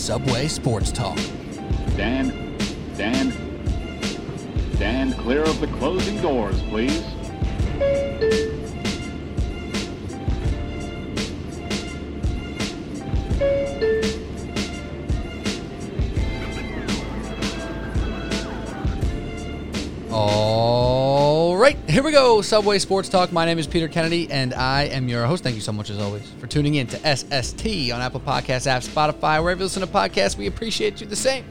Subway Sports Talk. Dan, Dan, stand clear of the closing doors, please. Here we go. Subway Sports Talk. My name is Peter Kennedy, and I am your host. Thank you so much, as always, for tuning in to SST on Apple Podcasts, app, Spotify, wherever you listen to podcasts. We appreciate you the same.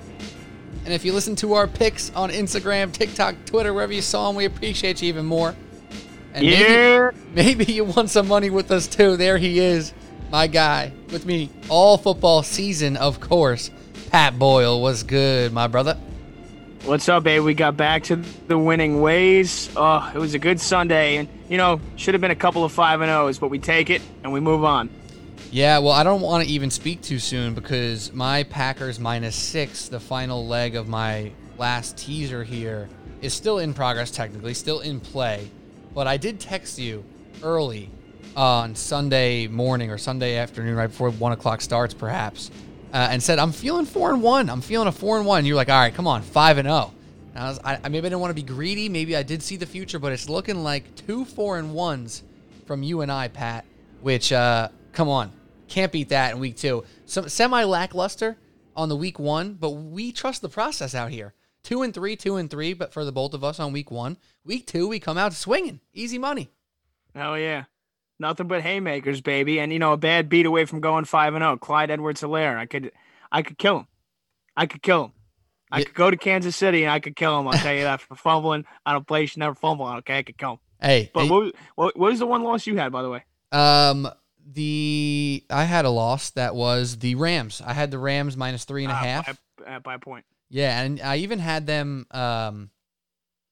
And if you listen to our picks on Instagram, TikTok, Twitter, wherever you saw them, we appreciate you even more. And Yeah. maybe, maybe you won some money with us too. There he is, my guy, with me all football season, of course. Pat Boyle was good, my brother. What's up, babe? We got back to the winning ways. Oh, it was a good Sunday, and you know, should have been a couple of five and O's, but we take it and we move on. Yeah, well, I don't want to even speak too soon because my Packers minus six, the final leg of my last teaser here, is still in progress, technically, still in play. But I did text you early uh, on Sunday morning or Sunday afternoon, right before one o'clock starts, perhaps, uh, and said, I'm feeling four and one. I'm feeling a four and one. You're like, all right, come on, five and oh. And I was, I maybe I didn't want to be greedy. Maybe I did see the future, but it's looking like two four and ones from you and I, Pat. Which, uh, come on, can't beat that in week two. Some semi lackluster on the week one, but we trust the process out here. Two and three, two and three, but for the both of us on week one. Week two, we come out swinging, easy money. Oh yeah, nothing but haymakers, baby, and you know, a bad beat away from going five and zero. Clyde Edwards-Helaire, I could, I could kill him. I could kill him. I Yeah. could go to Kansas City and I could kill him. I'll tell you that for fumbling on a place you never fumble on. Okay, I could kill him. Hey, But hey, what, was- what, what was the one loss you had, by the way? um, the I had a loss that was the Rams. I had the Rams minus three and a Uh, half. by, uh, by a point. Yeah, and I even had them. Um,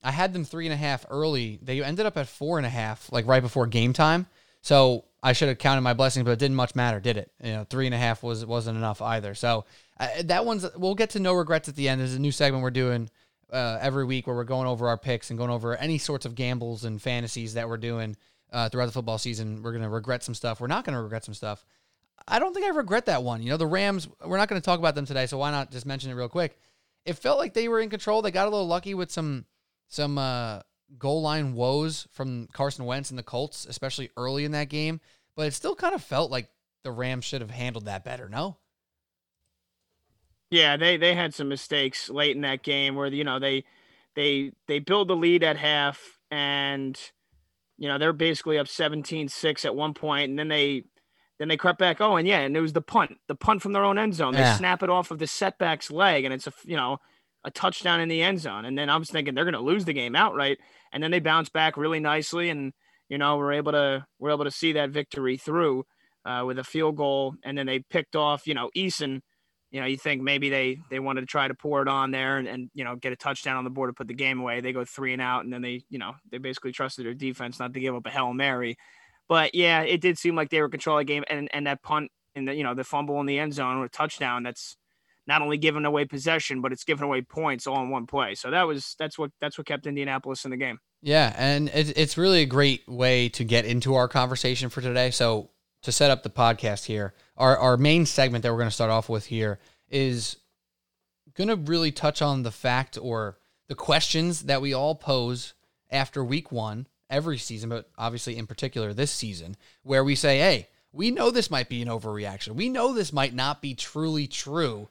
I had them three and a half early. They ended up at four and a half, like right before game time. So I should have counted my blessings, but it didn't much matter, did it? You know, three and a half was wasn't enough either. So uh, that one's we'll get to no regrets at the end. There's a new segment we're doing uh, every week where we're going over our picks and going over any sorts of gambles and fantasies that we're doing uh, throughout the football season. We're gonna regret some stuff. We're not gonna regret some stuff. I don't think I regret that one. You know, the Rams. We're not to talk about them today, so why not just mention it real quick? It felt like they were in control. They got a little lucky with some some uh, goal line woes from Carson Wentz and the Colts, especially early in that game. But it still kind of felt like the Rams should have handled that better. No, Yeah, they they had some mistakes late in that game where you know they they they build the lead at half and you know they're basically up 17-6 at one point and then they then they crept back oh and yeah and it was the punt the punt from their own end zone they Yeah. snap it off of the setback's leg and it's a you know a touchdown in the end zone and then I was thinking they're going to lose the game outright and then they bounced back really nicely and you know we're able to we're able to see that victory through uh, with a field goal and then they picked off you know Eason you know, you think maybe they they wanted to try to pour it on there and, and you know get a touchdown on the board to put the game away. They go three and out, and then they you know they basically trusted their defense not to give up a hail mary. But yeah, it did seem like they were controlling the game, and and that punt and the you know the fumble in the end zone or a touchdown that's not only giving away possession, but it's giving away points all in one play. So that was that's what that's what kept Indianapolis in the game. yeah, and it, it's really a great way to get into our conversation for today. So to set up the podcast here, our our main segment that we're going to start off with here is going to really touch on the fact or the questions that we all pose after week one every season, but obviously in particular this season, where we say, hey, we know this might be an overreaction. We know this might not be truly true,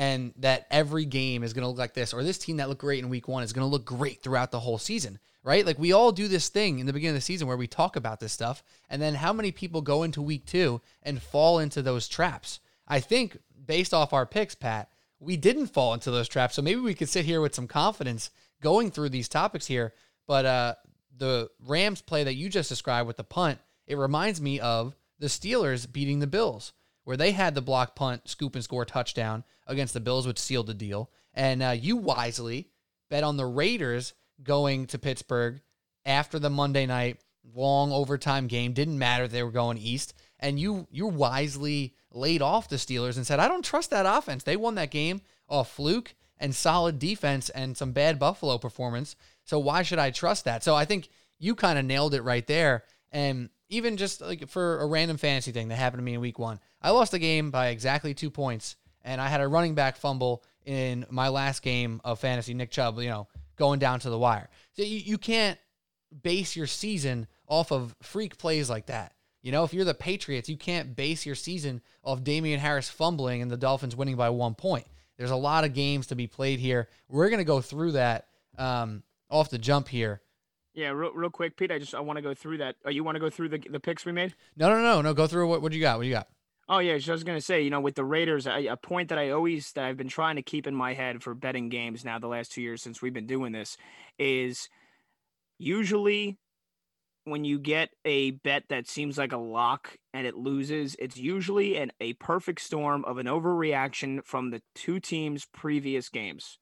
and that every game is going to look like this, or this team that looked great in week one is going to look great throughout the whole season, right? Like we all do this thing in the beginning of the season where we talk about this stuff, and then how many people go into week two and fall into those traps? I think based off our picks, Pat, we didn't fall into those traps. So maybe we could sit here with some confidence going through these topics here. But uh, the Rams play that you just described with the punt, it reminds me of the Steelers beating the Bills, where they had the block punt, scoop and score touchdown against the Bills, which sealed the deal. And uh, you wisely bet on the Raiders going to Pittsburgh after the Monday night long overtime game. Didn't matter they were going east. And you you wisely laid off the Steelers and said, I don't trust that offense. They won that game off fluke and solid defense and some bad Buffalo performance. So why should I trust that? So I think you kind of nailed it right there. And even just like for a random fantasy thing that happened to me in week one, I lost the game by exactly two points, and I had a running back fumble in my last game of fantasy. Nick Chubb, you know, going down to the wire. So you, you can't base your season off of freak plays like that. You know, if you're the Patriots, you can't base your season off Damien Harris fumbling and the Dolphins winning by one point. There's a lot of games to be played here. We're going to go through that um, off the jump here. Yeah, real, real quick, Pete. I just I want to go through that. Oh, you want to go through the the picks we made? No, no, no, no. Go through what what you got. What you got? Oh yeah, so I was gonna say, you know, with the Raiders, a, a point that I always that I've been trying to keep in my head for betting games now the last two years since we've been doing this is usually when you get a bet that seems like a lock and it loses, it's usually an, a perfect storm of an overreaction from the two teams' previous games.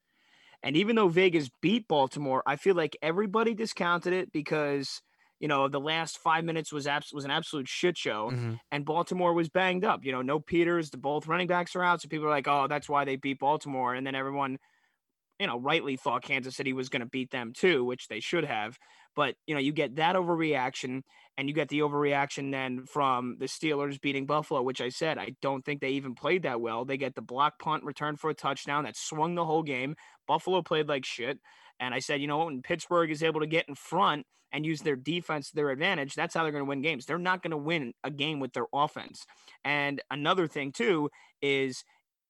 And even though Vegas beat Baltimore, I feel like everybody discounted it because you know the last five minutes was abs- was an absolute shit show, Mm-hmm. and Baltimore was banged up. You know, no Peters, the both running backs are out, so people are like, "Oh, that's why they beat Baltimore," and then everyone, you know, rightly thought Kansas City was going to beat them too, which they should have. But you know, you get that overreaction, and you get the overreaction then from the Steelers beating Buffalo, which I said I don't think they even played that well. They get the block punt return for a touchdown that swung the whole game. Buffalo played like shit. And I said, you know, when Pittsburgh is able to get in front and use their defense to their advantage, that's how they're going to win games. They're not going to win a game with their offense. And another thing, too, is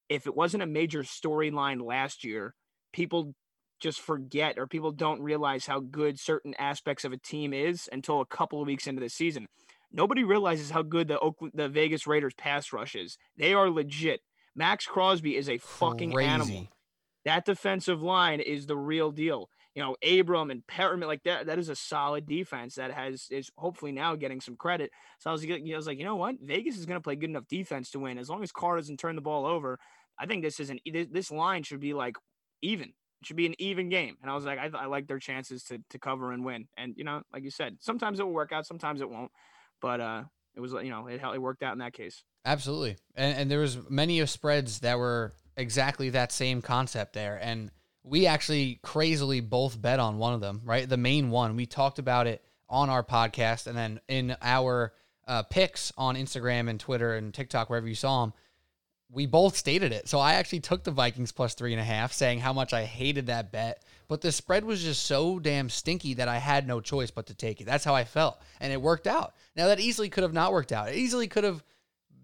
if it wasn't a major storyline last year, people just forget or people don't realize how good certain aspects of a team is until a couple of weeks into the season. Nobody realizes how good the Oakland, the Vegas Raiders pass rush is. They are legit. Maxx Crosby is a fucking Crazy. animal. That defensive line is the real deal. You know, Abram and Perriman, like that, that is a solid defense that has is hopefully now getting some credit. So I was, I was like, you know what, Vegas is going to play good enough defense to win as long as Carr doesn't turn the ball over. I think this is an this, line should be like even. It should be an even game. And I was like, I, I like their chances to to cover and win. And you know, like you said, sometimes it will work out, sometimes it won't. But uh, it was you know it, it worked out in that case. Absolutely. And, and there was many of spreads that were exactly that same concept there. And we actually crazily both bet on one of them, right? The main one. We talked about it on our podcast and then in our uh, picks on Instagram and Twitter and TikTok, wherever you saw them. We both stated it. So I actually took the Vikings plus three and a half, saying how much I hated that bet. But the spread was just so damn stinky that I had no choice but to take it. That's how I felt. And it worked out. Now, that easily could have not worked out. It easily could have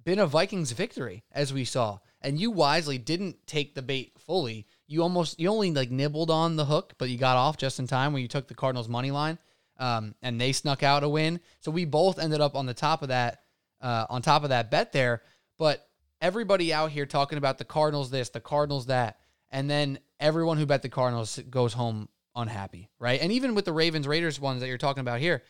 been a Vikings victory, as we saw. And you wisely didn't take the bait fully. You almost you only like nibbled on the hook, but you got off just in time when you took the Cardinals money line, um, and they snuck out a win. So we both ended up on the top of that uh, on top of that bet there. But everybody out here talking about the Cardinals this, the Cardinals that, and then everyone who bet the Cardinals goes home unhappy, right? And even with the Ravens Raiders ones that you're talking about here,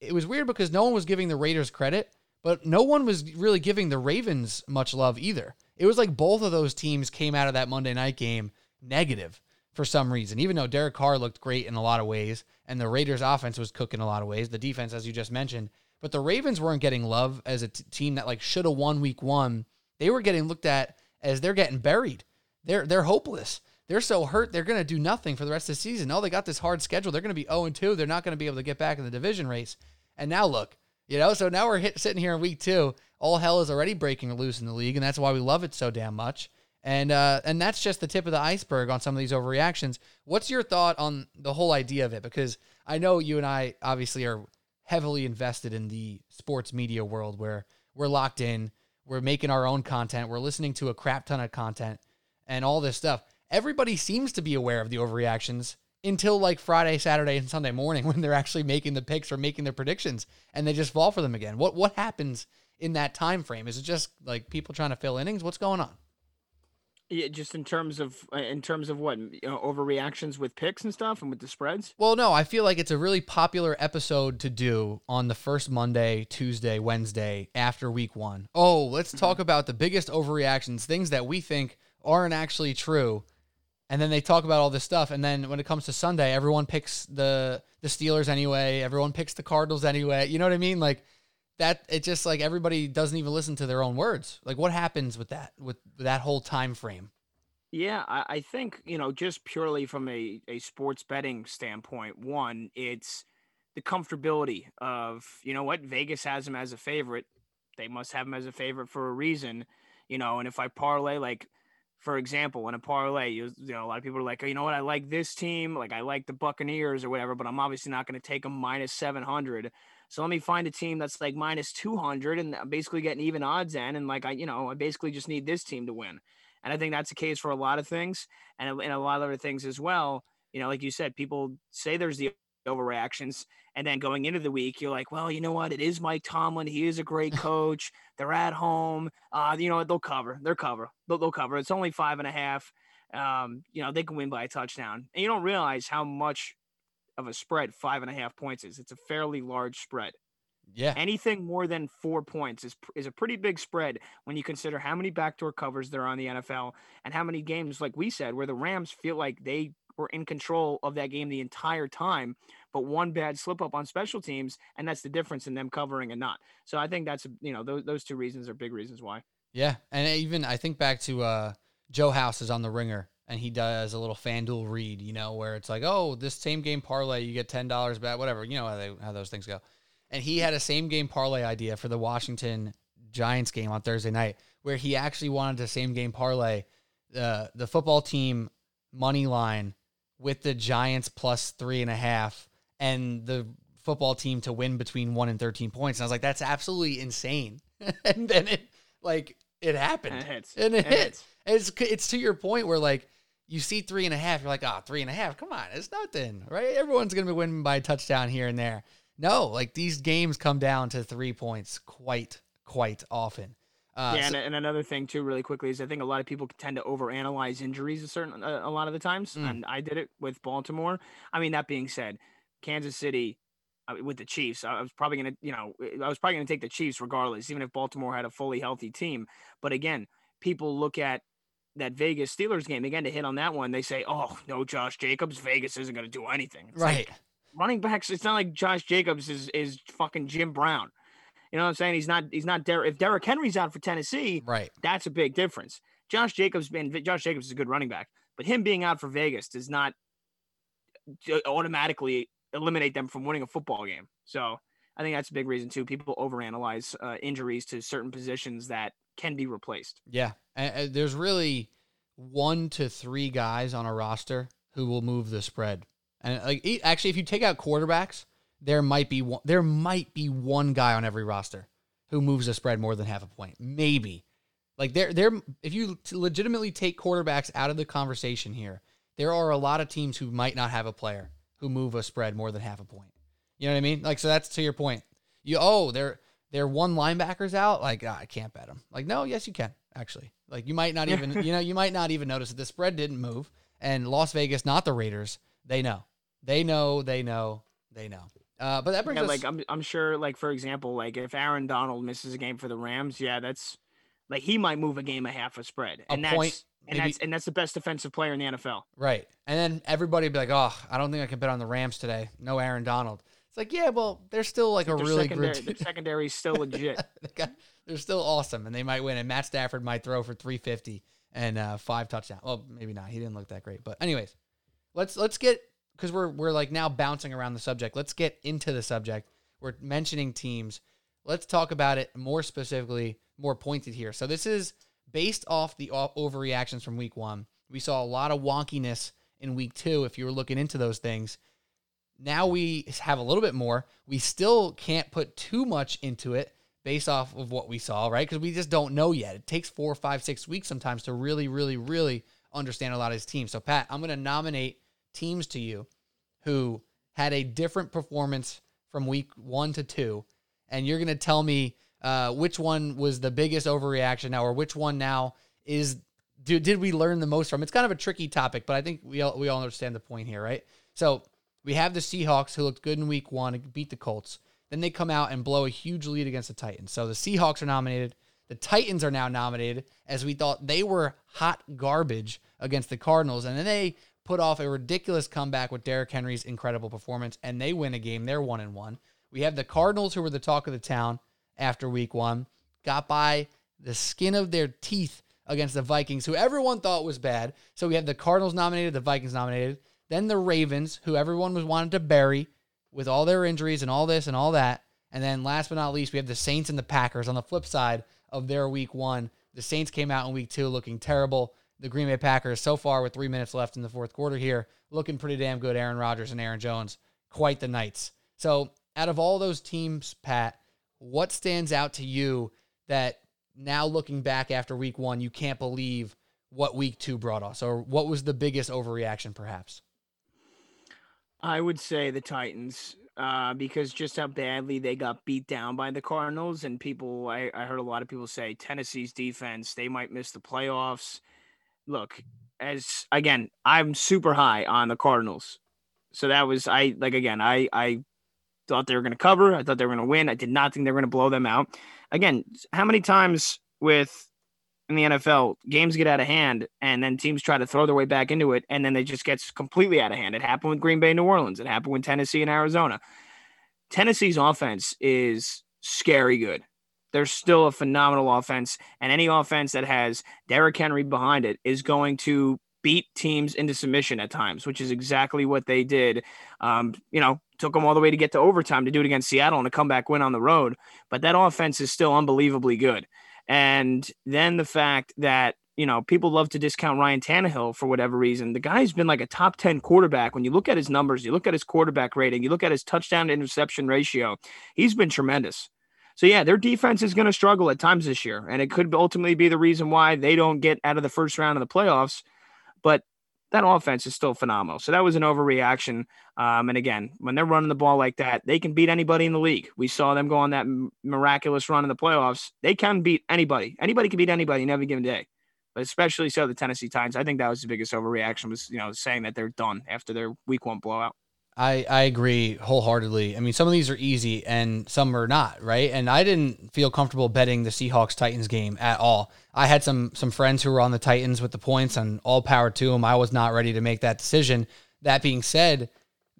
it was weird because no one was giving the Raiders credit, but no one was really giving the Ravens much love either. It was like both of those teams came out of that Monday night game negative for some reason, even though Derek Carr looked great in a lot of ways and the Raiders offense was cooking a lot of ways, the defense, as you just mentioned, but the Ravens weren't getting love as a t- team that like should have won week one. They were getting looked at as they're getting buried. They're they're hopeless. They're so hurt they're going to do nothing for the rest of the season. Oh, they got this hard schedule. They're going to be 0 and 2. They're not going to be able to get back in the division race. And now look, you know, so now we're hit, sitting here in week two. All hell is already breaking loose in the league, and that's why we love it so damn much. And uh, and that's just the tip of the iceberg on some of these overreactions. What's your thought on the whole idea of it? Because I know you and I obviously are heavily invested in the sports media world where we're locked in, we're making our own content, we're listening to a crap ton of content, and all this stuff. Everybody seems to be aware of the overreactions until like Friday, Saturday, and Sunday morning when they're actually making the picks or making their predictions, and they just fall for them again. What what happens in that time frame? Is it just like people trying to fill innings? What's going on? Yeah, just in terms of in terms of what you know, overreactions with picks and stuff, and with the spreads. Well, no, I feel like it's a really popular episode to do on the first Monday, Tuesday, Wednesday after week one. Oh, let's talk mm-hmm. about the biggest overreactions, things that we think aren't actually true. And then they talk about all this stuff. And then when it comes to Sunday, everyone picks the the Steelers anyway. Everyone picks the Cardinals anyway. You know what I mean? Like that it just like everybody doesn't even listen to their own words. Like what happens with that with that whole time frame? Yeah, I, I think you know just purely from a a sports betting standpoint, one, it's the comfortability of you know what Vegas has him as a favorite. They must have him as a favorite for a reason, you know. And if I parlay like for example, in a parlay, you, you, know, a lot of people are like, oh, you know what, I like this team, like I like the Buccaneers or whatever, but I'm obviously not going to take them minus 700. So let me find a team that's like minus 200 and basically getting even odds in. And like, I, you know, I basically just need this team to win. And I think that's the case for a lot of things and, and a lot of other things as well. You know, like you said, people say there's the overreactions. And then going into the week, you're like, well, you know what? It is Mike Tomlin. He is a great coach. They're at home. Uh, you know what? They'll cover. They'll cover. They'll, they'll cover. It's only five and a half. Um, you know, they can win by a touchdown. And you don't realize how much of a spread five and a half points is. It's a fairly large spread. Yeah. Anything more than four points is is a pretty big spread when you consider how many backdoor covers there are in the NFL and how many games, like we said, where the Rams feel like they were in control of that game the entire time, but one bad slip up on special teams, and that's the difference in them covering and not. So I think that's you know those those two reasons are big reasons why. Yeah, and even I think back to uh, Joe House is on the Ringer, and he does a little FanDuel read, you know, where it's like, oh, this same game parlay, you get ten dollars back, whatever, you know how they how those things go. And he had a same game parlay idea for the Washington Giants game on Thursday night, where he actually wanted the same game parlay, the uh, the football team money line with the Giants plus three and a half and the football team to win between one and 13 points. And I was like, that's absolutely insane. and then it, like, it happened. And it hits. And it, hit. hits. It's, it's to your point where, like, you see three and a half, you're like, oh, three and a half. Come on, it's nothing, right? Everyone's going to be winning by a touchdown here and there. No, like, these games come down to three points quite, quite often. Uh, yeah, so- and, and another thing too, really quickly, is I think a lot of people tend to overanalyze injuries a certain uh, a lot of the times, Mm. and I did it with Baltimore. I mean, that being said, Kansas City with the Chiefs, I was probably gonna, you know, I was probably gonna take the Chiefs regardless, even if Baltimore had a fully healthy team. But again, people look at that Vegas Steelers game again to hit on that one. They say, "Oh no, Josh Jacobs, Vegas isn't gonna do anything." It's like, right. running backs. It's not like Josh Jacobs is is fucking Jim Brown. You know what I'm saying? He's not. He's not. If Derrick Henry's out for Tennessee, right. that's a big difference. Josh Jacobs been Josh Jacobs is a good running back, but him being out for Vegas does not automatically eliminate them from winning a football game. So I think that's a big reason too. People overanalyze uh, injuries to certain positions that can be replaced. Yeah, there's really one to three guys on a roster who will move the spread. And like actually, if you take out quarterbacks, there might be one, there might be one guy on every roster who moves the spread more than half a point. Maybe like there there if you legitimately take quarterbacks out of the conversation here, there are a lot of teams who might not have a player who move a spread more than half a point. You know what I mean? Like so that's to your point. You oh they're they're one linebackers out. Like ah, I can't bet them. Like no, yes you can actually. Like you might not even you know you might not even notice that the spread didn't move. And Las Vegas, not the Raiders, they know, they know, they know, they know. Uh, but that brings Yeah, us like I'm I'm sure like for example, like if Aaron Donald misses a game for the Rams, yeah, that's like he might move a game a half a spread. A And that's point, and maybe- that's and that's the best defensive player in the NFL. Right. And then everybody would be like, oh, I don't think I can bet on the Rams today. No Aaron Donald. It's like, yeah, well, they're still like a really secondary, good their secondary is still legit. They're still awesome and they might win. And Matt Stafford might throw for 350 and uh, five touchdowns. Well, maybe not. He didn't look that great. But anyways, let's let's get because we're we're like now bouncing around the subject. Let's get into the subject. We're mentioning teams. Let's talk about it more specifically, more pointed here. So this is based off the overreactions from week one. We saw a lot of wonkiness in week two. If you were looking into those things, now we have a little bit more. We still can't put too much into it based off of what we saw, right? Because we just don't know yet. It takes four, five, six weeks sometimes to really, really, really understand a lot of his teams. So, Pat, I'm going to nominate teams to you who had a different performance from week one to two, and you're going to tell me uh, which one was the biggest overreaction now, or which one now is did, did we learn the most from? It's kind of a tricky topic, but I think we all, we all understand the point here, right? So we have the Seahawks who looked good in week one, and beat the Colts. Then they come out and blow a huge lead against the Titans. So the Seahawks are nominated. The Titans are now nominated as we thought they were hot garbage against the Cardinals. And then they put off a ridiculous comeback with Derrick Henry's incredible performance and they win a game. They're one and one. We have the Cardinals who were the talk of the town after week one, got by the skin of their teeth against the Vikings, who everyone thought was bad. So we have the Cardinals nominated, the Vikings nominated. Then the Ravens, who everyone was wanted to bury, with all their injuries and all this and all that. And then last but not least, we have the Saints and the Packers on the flip side of their week one. The Saints came out in week two looking terrible. The Green Bay Packers, so far with three minutes left in the fourth quarter here, looking pretty damn good. Aaron Rodgers and Aaron Jones, quite the Knights. So, out of all those teams, Pat, what stands out to you that now looking back after week one, you can't believe what week two brought us, or what was the biggest overreaction, perhaps? I would say the Titans, uh, because just how badly they got beat down by the Cardinals, and people, I, I heard a lot of people say Tennessee's defense, they might miss the playoffs. Look, as again, I'm super high on the Cardinals, so that was I like again, I I thought they were going to cover, I thought they were going to win, I did not think they were going to blow them out. Again, how many times with in the NFL, games get out of hand and then teams try to throw their way back into it and then they just gets completely out of hand. It happened with Green Bay, New Orleans. It happened with Tennessee and Arizona. Tennessee's offense is scary good. They're still a phenomenal offense, and any offense that has Derrick Henry behind it is going to beat teams into submission at times, which is exactly what they did. Um, you know, took them all the way to get to overtime to do it against Seattle and a comeback win on the road. But that offense is still unbelievably good. And then the fact that, you know, people love to discount Ryan Tannehill for whatever reason. The guy's been like a top 10 quarterback. When you look at his numbers, you look at his quarterback rating, you look at his touchdown to interception ratio, he's been tremendous. So, yeah, their defense is going to struggle at times this year. And it could ultimately be the reason why they don't get out of the first round of the playoffs. But that offense is still phenomenal. So that was an overreaction. Um, and again, when they're running the ball like that, they can beat anybody in the league. We saw them go on that miraculous run in the playoffs. They can beat anybody. Anybody can beat anybody in every given day. But especially so the Tennessee Titans. I think that was the biggest overreaction was, you know, saying that they're done after their week one blowout. I, I agree wholeheartedly. I mean, some of these are easy and some are not, right? And I didn't feel comfortable betting the Seahawks Titans game at all. I had some some friends who were on the Titans with the points, and all power to them. I was not ready to make that decision. That being said,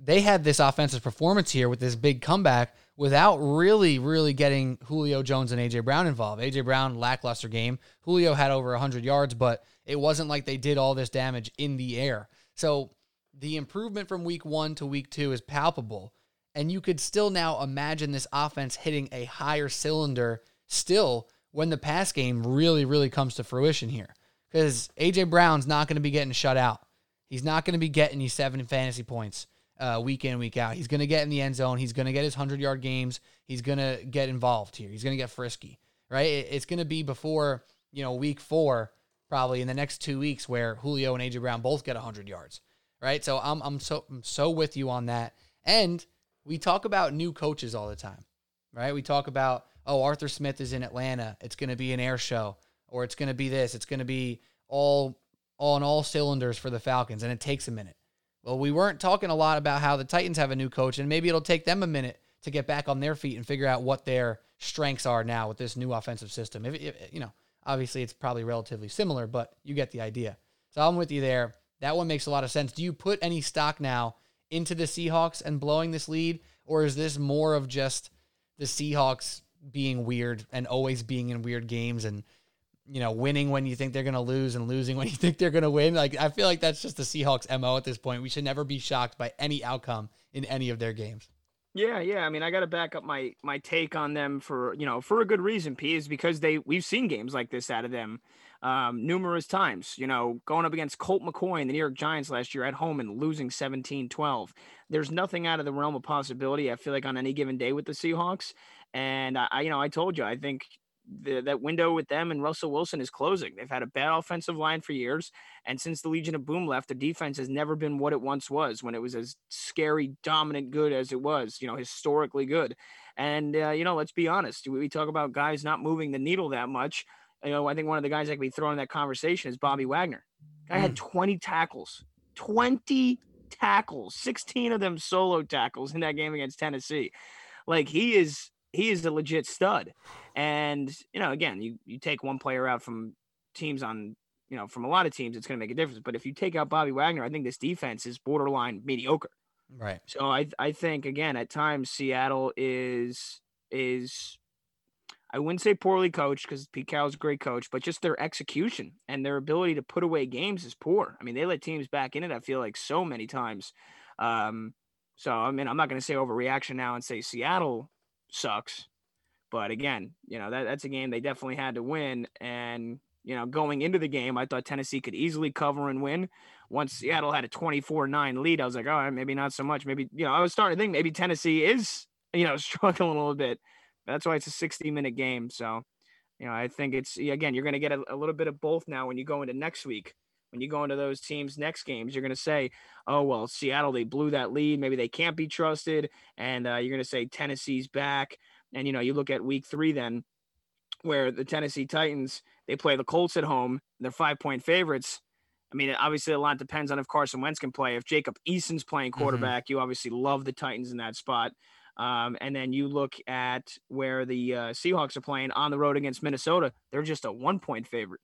they had this offensive performance here with this big comeback without really, really getting Julio Jones and AJ Brown involved. AJ Brown lackluster game. Julio had over 100 yards, but it wasn't like they did all this damage in the air. So the improvement from week one to week two is palpable. And you could still now imagine this offense hitting a higher cylinder still when the pass game really, really comes to fruition here. Because A.J. Brown's not going to be getting shut out. He's not going to be getting you seven fantasy points uh, week in, week out. He's going to get in the end zone. He's going to get his 100 yard games. He's going to get involved here. He's going to get frisky, right? It's going to be before, you know, week four, probably in the next two weeks, where Julio and A.J. Brown both get 100 yards right? So I'm I'm so I'm so with you on that. And we talk about new coaches all the time, right? We talk about oh Arthur Smith is in Atlanta, it's going to be an air show, or it's going to be this, it's going to be all on all cylinders for the Falcons, and it takes a minute. Well, we weren't talking a lot about how the Titans have a new coach, and maybe it'll take them a minute to get back on their feet and figure out what their strengths are now with this new offensive system. If, if you know, obviously it's probably relatively similar, but you get the idea. So I'm with you there. That one makes a lot of sense. Do you put any stock now into the Seahawks and blowing this lead, or is this more of just the Seahawks being weird and always being in weird games and you know winning when you think they're going to lose and losing when you think they're going to win? Like I feel like that's just the Seahawks mo at this point. We should never be shocked by any outcome in any of their games. Yeah, yeah. I mean, I got to back up my my take on them for you know for a good reason. P is because they we've seen games like this out of them um, numerous times. You know, going up against Colt McCoy in the New York Giants last year at home and losing 17 12. There's nothing out of the realm of possibility, I feel like, on any given day with the Seahawks. And I, you know, I told you, I think the, that window with them and Russell Wilson is closing. They've had a bad offensive line for years. And since the Legion of Boom left, the defense has never been what it once was when it was as scary, dominant, good as it was, you know, historically good. And, uh, you know, let's be honest. We talk about guys not moving the needle that much you know, I think one of the guys that could be thrown in that conversation is Bobby Wagner. Guy mm. had 20 tackles, 20 tackles, 16 of them solo tackles in that game against Tennessee. Like he is, he is a legit stud. And, you know, again, you, you take one player out from teams on, you know, from a lot of teams, it's going to make a difference. But if you take out Bobby Wagner, I think this defense is borderline mediocre. Right. So I, I think again, at times Seattle is, is I wouldn't say poorly coached because Pete Carroll's a great coach, but just their execution and their ability to put away games is poor. I mean, they let teams back in it. I feel like so many times. Um, So I mean, I'm not going to say overreaction now and say Seattle sucks, but again, you know that that's a game they definitely had to win. And you know, going into the game, I thought Tennessee could easily cover and win. Once Seattle had a 24-9 lead, I was like, all right, maybe not so much. Maybe you know, I was starting to think maybe Tennessee is you know struggling a little bit. That's why it's a 60 minute game. So you know, I think it's again, you're going to get a, a little bit of both now when you go into next week when you go into those teams next games, you're going to say, oh, well, Seattle, they blew that lead. Maybe they can't be trusted. And uh, you're going to say Tennessee's back. And, you know, you look at week three then, where the Tennessee Titans, they play the Colts at home. They're five point favorites. I mean, obviously, a lot depends on if Carson Wentz can play. If Jacob Eason's playing mm-hmm. quarterback, mm-hmm. you obviously love the Titans in that spot. Um, and then you look at where the uh, Seahawks are playing on the road against Minnesota. They're just a one point favorite.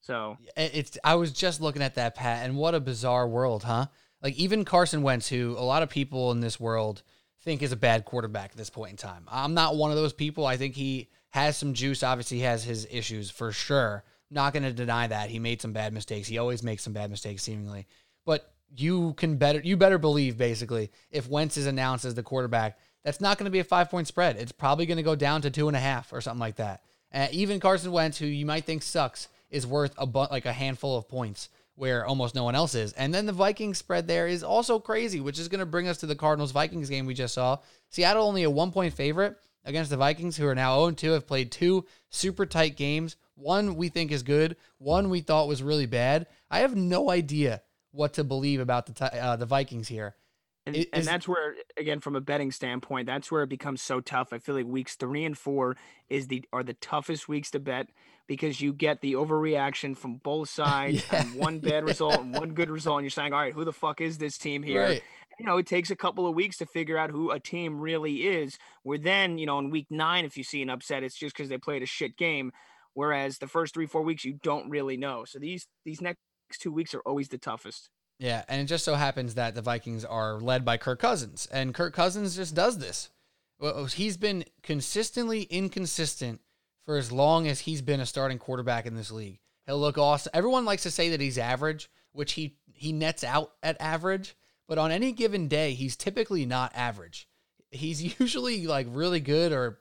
So it's I was just looking at that Pat, and what a bizarre world, huh? Like even Carson Wentz, who a lot of people in this world think is a bad quarterback at this point in time. I'm not one of those people. I think he has some juice. Obviously, he has his issues for sure. Not going to deny that he made some bad mistakes. He always makes some bad mistakes, seemingly. But you can better you better believe basically if Wentz is announced as the quarterback, that's not going to be a five point spread. It's probably going to go down to two and a half or something like that. Uh, even Carson Wentz, who you might think sucks, is worth a bu- like a handful of points where almost no one else is. And then the Vikings spread there is also crazy, which is going to bring us to the Cardinals Vikings game we just saw. Seattle only a one point favorite against the Vikings, who are now 0 2, have played two super tight games. One we think is good, one we thought was really bad. I have no idea what to believe about the uh, the Vikings here. And, is, and that's where, again, from a betting standpoint, that's where it becomes so tough. I feel like weeks three and four is the are the toughest weeks to bet because you get the overreaction from both sides yeah. and one bad result and one good result, and you're saying, all right, who the fuck is this team here? Right. You know, it takes a couple of weeks to figure out who a team really is. Where then, you know, in week nine, if you see an upset, it's just because they played a shit game. Whereas the first three, four weeks, you don't really know. So these these next two weeks are always the toughest. Yeah, and it just so happens that the Vikings are led by Kirk Cousins, and Kirk Cousins just does this. Well, oh, he's been consistently inconsistent for as long as he's been a starting quarterback in this league. He'll look awesome. Everyone likes to say that he's average, which he he nets out at average, but on any given day, he's typically not average. He's usually like really good or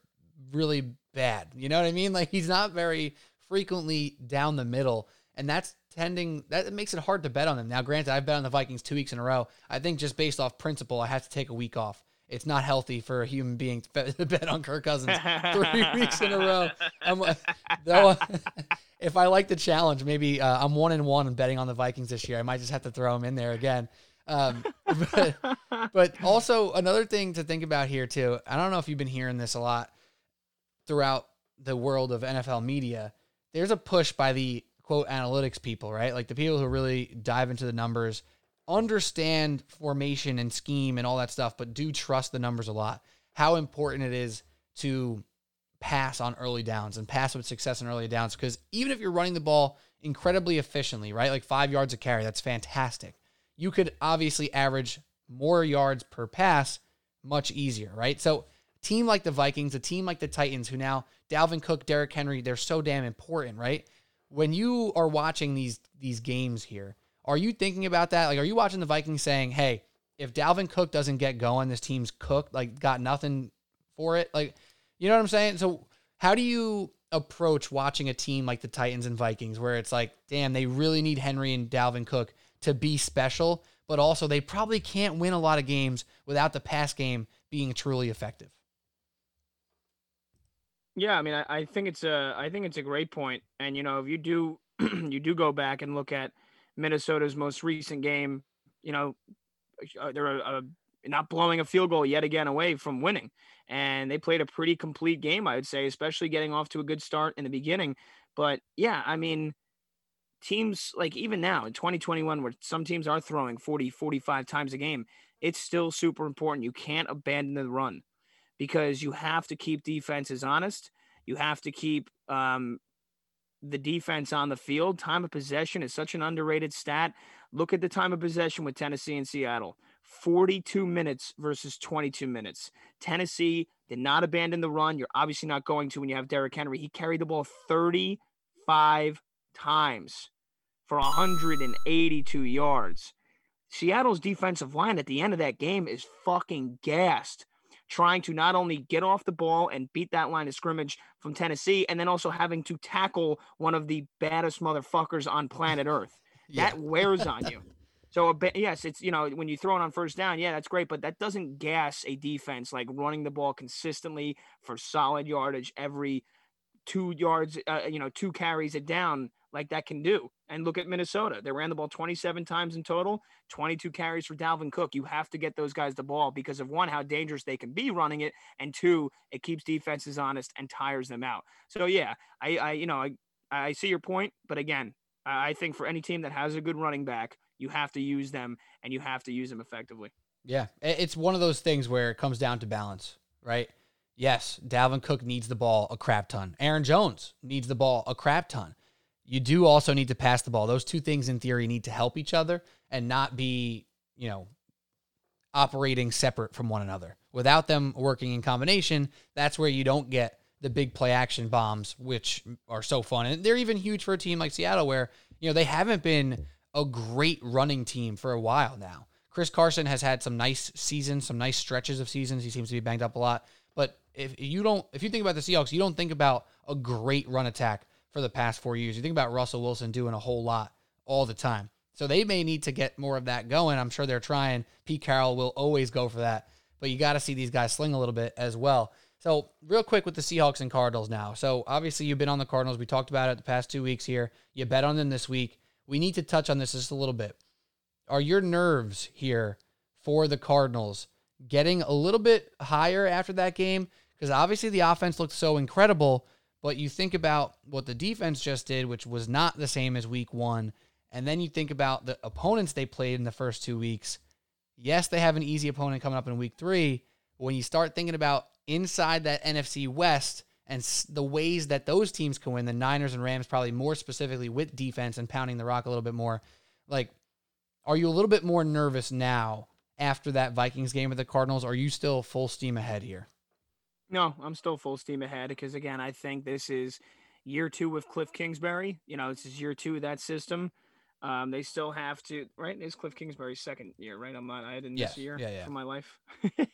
really bad. You know what I mean? Like he's not very frequently down the middle, and that's tending that makes it hard to bet on them. Now, granted, I've bet on the Vikings two weeks in a row. I think just based off principle, I have to take a week off it's not healthy for a human being to bet on Kirk Cousins three weeks in a row. though, if I like the challenge, maybe uh, I'm one and one in betting on the Vikings this year. I might just have to throw them in there again. Um, but, but also another thing to think about here too. I don't know if you've been hearing this a lot throughout the world of NFL media. There's a push by the quote analytics people, right? Like the people who really dive into the numbers understand formation and scheme and all that stuff, but do trust the numbers a lot. How important it is to pass on early downs and pass with success on early downs. Because even if you're running the ball incredibly efficiently, right? Like five yards a carry, that's fantastic. You could obviously average more yards per pass much easier, right? So, team like the Vikings, a team like the Titans, who now Dalvin Cook, Derrick Henry, they're so damn important, right? When you are watching these these games here, are you thinking about that? Like, are you watching the Vikings saying, hey, if Dalvin Cook doesn't get going, this team's cooked, like, got nothing for it? Like, you know what I'm saying? So, how do you approach watching a team like the Titans and Vikings where it's like, damn, they really need Henry and Dalvin Cook to be special, but also they probably can't win a lot of games without the pass game being truly effective? Yeah, I mean, I, I think it's a, I think it's a great point. and you know, if you do, you do go back and look at Minnesota's most recent game, you know, uh, they're uh, not blowing a field goal yet again away from winning. And they played a pretty complete game, I would say, especially getting off to a good start in the beginning. But yeah, I mean, teams like even now in 2021, where some teams are throwing 40, 45 times a game, it's still super important. You can't abandon the run because you have to keep defenses honest. You have to keep um, the defense on the field. Time of possession is such an underrated stat. Look at the time of possession with Tennessee and Seattle 42 minutes versus 22 minutes. Tennessee did not abandon the run. You're obviously not going to when you have Derrick Henry. He carried the ball 35 times for 182 yards. Seattle's defensive line at the end of that game is fucking gassed, trying to not only get off the ball and beat that line of scrimmage from Tennessee, and then also having to tackle one of the baddest motherfuckers on planet Earth. Yeah. That wears on you. So a bit, yes, it's you know when you throw it on first down, yeah, that's great, but that doesn't gas a defense like running the ball consistently for solid yardage every two yards, uh, you know, two carries it down like that can do. And look at Minnesota; they ran the ball 27 times in total, 22 carries for Dalvin Cook. You have to get those guys the ball because of one, how dangerous they can be running it, and two, it keeps defenses honest and tires them out. So yeah, I, I you know, I, I see your point, but again, I think for any team that has a good running back, you have to use them and you have to use them effectively. Yeah, it's one of those things where it comes down to balance, right? Yes, Dalvin Cook needs the ball a crap ton. Aaron Jones needs the ball a crap ton. You do also need to pass the ball. Those two things, in theory, need to help each other and not be, you know, operating separate from one another. Without them working in combination, that's where you don't get the big play action bombs, which are so fun. And they're even huge for a team like Seattle, where, you know, they haven't been a great running team for a while now. Chris Carson has had some nice seasons, some nice stretches of seasons. He seems to be banged up a lot. But if you don't, if you think about the Seahawks, you don't think about a great run attack for the past four years. You think about Russell Wilson doing a whole lot all the time. So they may need to get more of that going. I'm sure they're trying. Pete Carroll will always go for that. But you got to see these guys sling a little bit as well. So, real quick with the Seahawks and Cardinals now. So, obviously, you've been on the Cardinals. We talked about it the past two weeks here. You bet on them this week. We need to touch on this just a little bit. Are your nerves here for the Cardinals getting a little bit higher after that game? Because obviously, the offense looked so incredible, but you think about what the defense just did, which was not the same as week one. And then you think about the opponents they played in the first two weeks. Yes, they have an easy opponent coming up in week three. But when you start thinking about inside that NFC West and the ways that those teams can win, the Niners and Rams probably more specifically with defense and pounding the rock a little bit more. Like, are you a little bit more nervous now after that Vikings game with the Cardinals? Are you still full steam ahead here? No, I'm still full steam ahead because again, I think this is year two with Cliff Kingsbury. You know, this is year two of that system. Um, they still have to right. It's Cliff Kingsbury's second year, right? I'm not. I had in Yes. this year Yeah, yeah. for my life.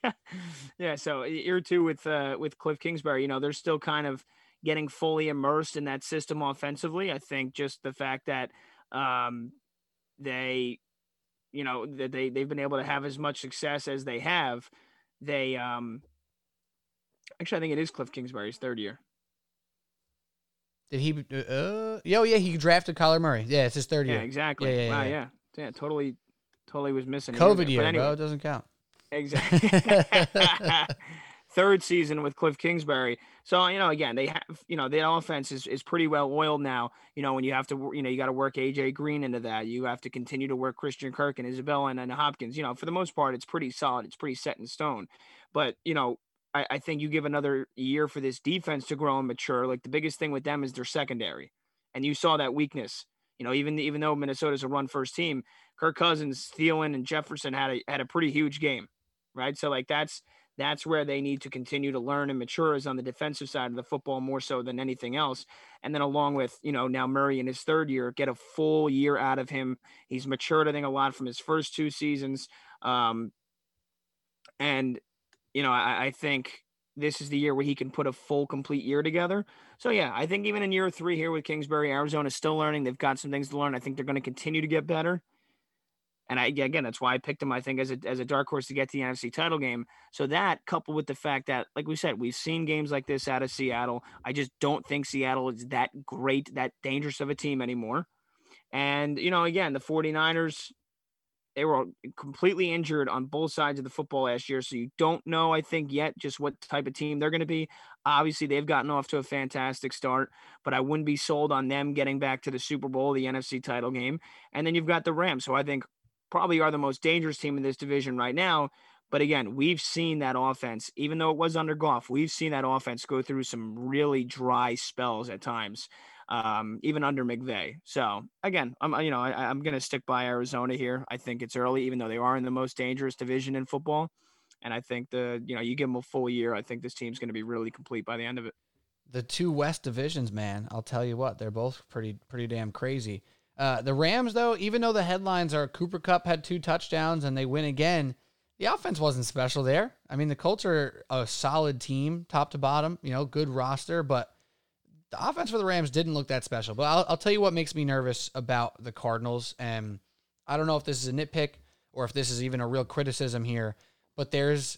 yeah. So year two with uh with Cliff Kingsbury, you know, they're still kind of getting fully immersed in that system offensively. I think just the fact that um they, you know, that they they've been able to have as much success as they have. They um Actually, I think it is Cliff Kingsbury's third year. Did he? Uh, oh, yeah, he drafted Kyler Murray. Yeah, it's his third Yeah, year. exactly. Yeah, yeah, wow, yeah. yeah. yeah. totally, totally was missing. COVID year, anyway, bro. It doesn't count. Exactly. Third season with Cliff Kingsbury. So, you know, again, they have, you know, the offense is, is pretty well oiled now. You know, when you have to, you know, you got to work AJ Green into that. You have to continue to work Christian Kirk and Isabella and, and Hopkins. You know, for the most part, it's pretty solid. It's pretty set in stone. But, you know, I, I think you give another year for this defense to grow and mature. Like the biggest thing with them is their secondary. And you saw that weakness. You know, even even though Minnesota's a run first team, Kirk Cousins, Thielen, and Jefferson had a had a pretty huge game, right? So like that's that's where they need to continue to learn and mature is on the defensive side of the football more so than anything else. And then along with you know now Murray in his third year, get a full year out of him. He's matured, I think, a lot from his first two seasons. Um, and you know, I, I think this is the year where he can put a full, complete year together. So yeah, I think even in year three here with Kingsbury, Arizona's still learning. They've got some things to learn. I think they're going to continue to get better. And I again, that's why I picked them. I think as a as a dark horse to get to the NFC title game. So that coupled with the fact that, like we said, we've seen games like this out of Seattle. I just don't think Seattle is that great, that dangerous of a team anymore. And you know, again, the 49ers, they were completely injured on both sides of the football last year. So you don't know, I think, yet just what type of team they're going to be. Obviously, they've gotten off to a fantastic start, but I wouldn't be sold on them getting back to the Super Bowl, the NFC title game. And then you've got the Rams, who I think probably are the most dangerous team in this division right now. But again, we've seen that offense, even though it was under Goff, we've seen that offense go through some really dry spells at times, um, even under McVay. So again, I'm you know I, I'm going to stick by Arizona here. I think it's early, even though they are in the most dangerous division in football. And I think the you know you give them a full year, I think this team's going to be really complete by the end of it. The two West divisions, man. I'll tell you what, they're both pretty pretty damn crazy. Uh, the Rams, though, even though the headlines are Cooper Kupp had two touchdowns and they win again, the offense wasn't special there. I mean, the Colts are a solid team, top to bottom, you know, good roster, but the offense for the Rams didn't look that special. But I'll, I'll tell you what makes me nervous about the Cardinals. And I don't know if this is a nitpick or if this is even a real criticism here, but there's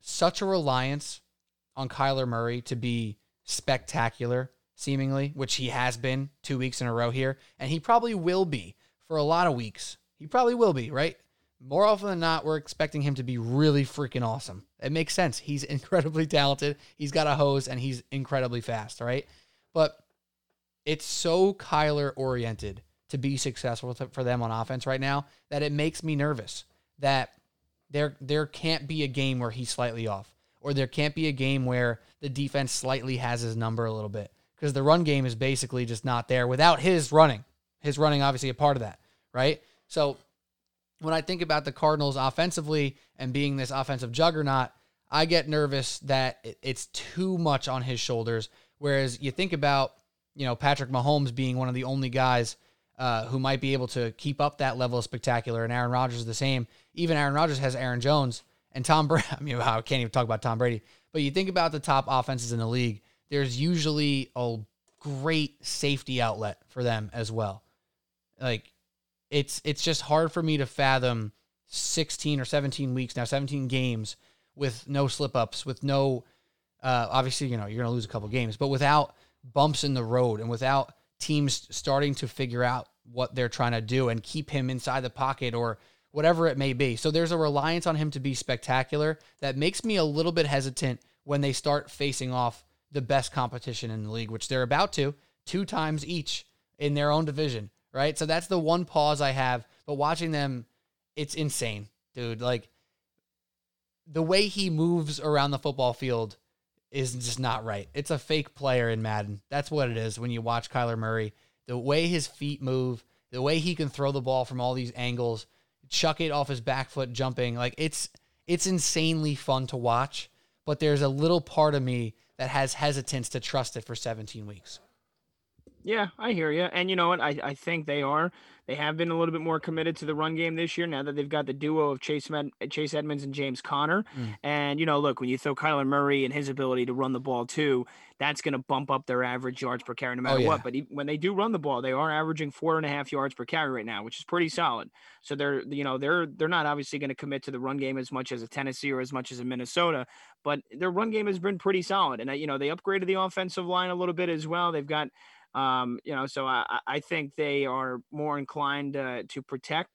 such a reliance on Kyler Murray to be spectacular, seemingly, which he has been two weeks in a row here. And he probably will be for a lot of weeks. He probably will be, right? More often than not, we're expecting him to be really freaking awesome. It makes sense. He's incredibly talented. He's got a hose and he's incredibly fast, right? But it's so Kyler oriented to be successful for them on offense right now that it makes me nervous that there there can't be a game where he's slightly off or there can't be a game where the defense slightly has his number a little bit because the run game is basically just not there without his running. His running obviously a part of that, right? So when I think about the Cardinals offensively and being this offensive juggernaut, I get nervous that it's too much on his shoulders. Whereas you think about, you know, Patrick Mahomes being one of the only guys uh, who might be able to keep up that level of spectacular, and Aaron Rodgers is the same. Even Aaron Rodgers has Aaron Jones and Tom Brady. I mean, I can't even talk about Tom Brady. But you think about the top offenses in the league, there's usually a great safety outlet for them as well. Like it's it's just hard for me to fathom 16 or 17 weeks now, 17 games with no slip ups, with no uh, obviously you know you're gonna lose a couple games, but without bumps in the road and without teams starting to figure out what they're trying to do and keep him inside the pocket or whatever it may be. So there's a reliance on him to be spectacular that makes me a little bit hesitant when they start facing off the best competition in the league, which they're about to two times each in their own division right? So that's the one pause I have. But watching them, it's insane, dude. Like the way he moves around the football field is just not right. It's a fake player in Madden. That's what it is when you watch Kyler Murray. The way his feet move, the way he can throw the ball from all these angles, chuck it off his back foot jumping, like it's it's insanely fun to watch. But there's a little part of me that has hesitance to trust it for 17 weeks. Yeah, I hear you. And you know what? I, I think they are. They have been a little bit more committed to the run game this year now that they've got the duo of Chase Med- Chase Edmonds and James Conner. Mm. And you know, look, when you throw Kyler Murray and his ability to run the ball too, that's going to bump up their average yards per carry no oh, matter oh, yeah. what. But when they do run the ball, they are averaging four and a half yards per carry right now, which is pretty solid. So they're you know they're they're not obviously going to commit to the run game as much as a Tennessee or as much as a Minnesota, but their run game has been pretty solid. And uh, you know they upgraded the offensive line a little bit as well. They've got um, you know, so I, I think they are more inclined uh, to protect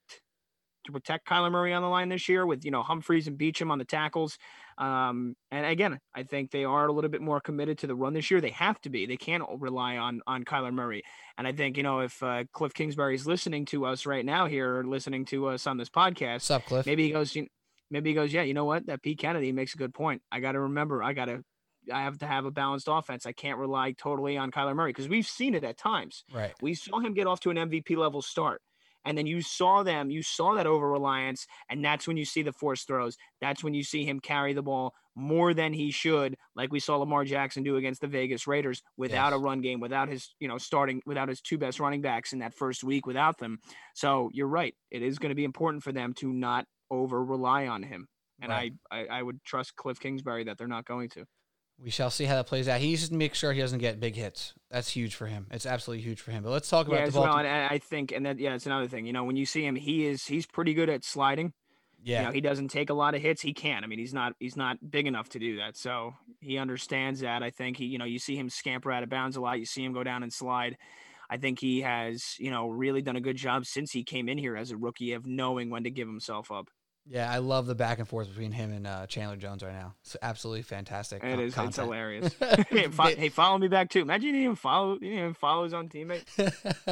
to protect Kyler Murray on the line this year with you know Humphries and Beachum on the tackles. Um, and again, I think they are a little bit more committed to the run this year. They have to be. They can't rely on on Kyler Murray. And I think you know if uh, Cliff Kingsbury is listening to us right now here, or listening to us on this podcast, What's up, Cliff? Maybe he goes. you Maybe he goes, yeah, you know what? That Pete Kennedy makes a good point. I got to remember, I got to I have to have a balanced offense. I can't rely totally on Kyler Murray because we've seen it at times. Right. We saw him get off to an MVP level start. And then you saw them, you saw that over reliance, and that's when you see the force throws. That's when you see him carry the ball more than he should, like we saw Lamar Jackson do against the Vegas Raiders without yes. a run game, without his, you know, starting without his two best running backs in that first week without them. So you're right. It is going to be important for them to not over rely on him. And right. I, I, I would trust Cliff Kingsbury that they're not going to. We shall see how that plays out. He needs to make sure he doesn't get big hits. That's huge for him. It's absolutely huge for him. But let's talk about yeah, the Baltimore. Well, and I think, and that yeah, it's another thing. You know, when you see him, he is he's pretty good at sliding. Yeah, you know, he doesn't take a lot of hits. He can. I mean, he's not he's not big enough to do that. So he understands that. I think he, you know, you see him scamper out of bounds a lot. You see him go down and slide. I think he has, you know, really done a good job since he came in here as a rookie of knowing when to give himself up. Yeah, I love the back and forth between him and uh, Chandler Jones right now. It's absolutely fantastic. It is. Content. It's hilarious. hey, fo- hey, follow me back too. Imagine you didn't even follow. You didn't even follow his own teammate.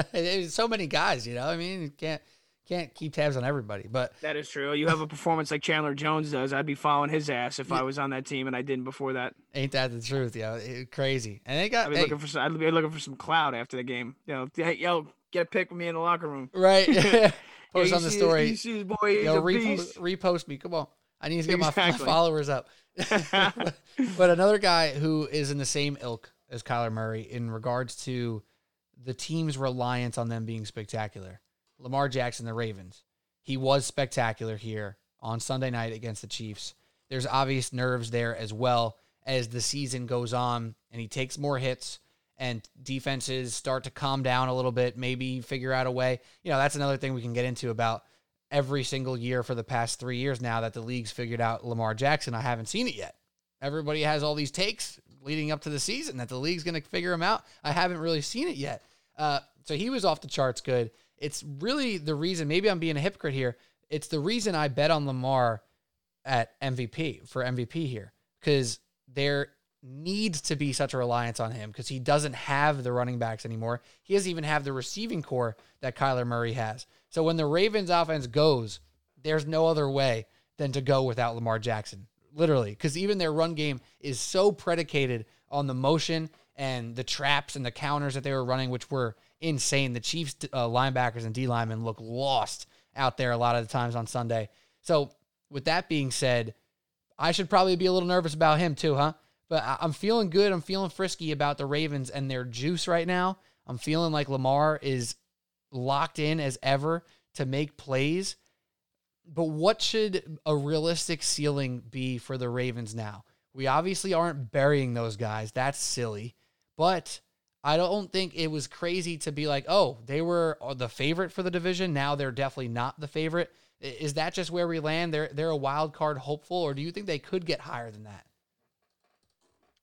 There's so many guys. You know, I mean, you can't can't keep tabs on everybody. But that is true. You have a performance like Chandler Jones does. I'd be following his ass if yeah. I was on that team and I didn't before that. Ain't that the truth? Yeah, crazy. And they got. I'd be hey, looking for. Some, I'd be looking for some cloud after the game. You know, hey, yo, get a pic with me in the locker room. Right. Post on the story. Boy, Yo, repost, repost, me. Come on. I need to get exactly. my, followers up. but another guy who is in the same ilk as Kyler Murray in regards to the team's reliance on them being spectacular. Lamar Jackson, the Ravens, he was spectacular here on Sunday night against the Chiefs. There's obvious nerves there as well as the season goes on and he takes more hits and defenses start to calm down a little bit, maybe figure out a way. You know, that's another thing we can get into about every single year for the past three years now that the league's figured out Lamar Jackson. I haven't seen it yet. Everybody has all these takes leading up to the season that the league's going to figure him out. I haven't really seen it yet. Uh, so he was off the charts good. It's really the reason, maybe I'm being a hypocrite here. It's the reason I bet on Lamar at MVP for MVP here because there needs to be such a reliance on him because he doesn't have the running backs anymore. He doesn't even have the receiving corps that Kyler Murray has. So when the Ravens offense goes, there's no other way than to go without Lamar Jackson. Literally, because even their run game is so predicated on the motion and the traps and the counters that they were running, which were insane. The Chiefs uh, linebackers and D linemen look lost out there a lot of the times on Sunday. So, with that being said, I should probably be a little nervous about him too, huh? But I'm feeling good. I'm feeling frisky about the Ravens and their juice right now. I'm feeling like Lamar is locked in as ever to make plays. But what should a realistic ceiling be for the Ravens now? We obviously aren't burying those guys. That's silly. But I don't think it was crazy to be like, oh, they were the favorite for the division. Now they're definitely not the favorite. Is that just where we land? They're they're a wild card hopeful, or do you think they could get higher than that?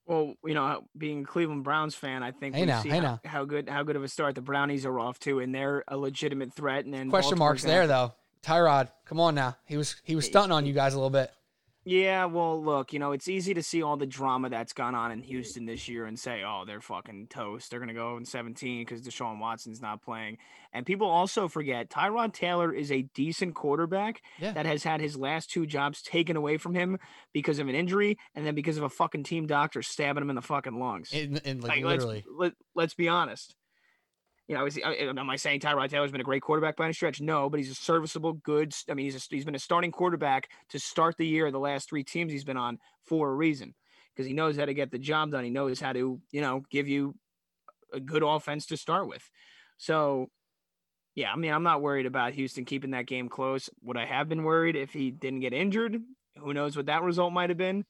Well, you know, being a Cleveland Browns fan, I think hey we now, see hey how, how good how good of a start the Brownies are off to, and they're a legitimate threat. And then question Baltimore's marks there though. Tyrod, come on now. He was he was stunting on you guys a little bit. Yeah, well, look, you know, it's easy to see all the drama that's gone on in Houston this year and say, oh, they're fucking toast. They're going to go in 17 because Deshaun Watson's not playing. And people also forget Tyrod Taylor is a decent quarterback Yeah. that has had his last two jobs taken away from him because of an injury and then because of a fucking team doctor stabbing him in the fucking lungs. And, in like, Like, literally. let's, let, let's be honest. You know, is am I saying Tyrod Taylor's been a great quarterback by any stretch? No, but he's a serviceable, good. I mean, he's a, he's been a starting quarterback to start the year. The last three teams he's been on for a reason, because he knows how to get the job done. He knows how to, you know, give you a good offense to start with. So, yeah, I mean, I'm not worried about Houston keeping that game close. Would I have been worried if he didn't get injured? Who knows what that result might have been?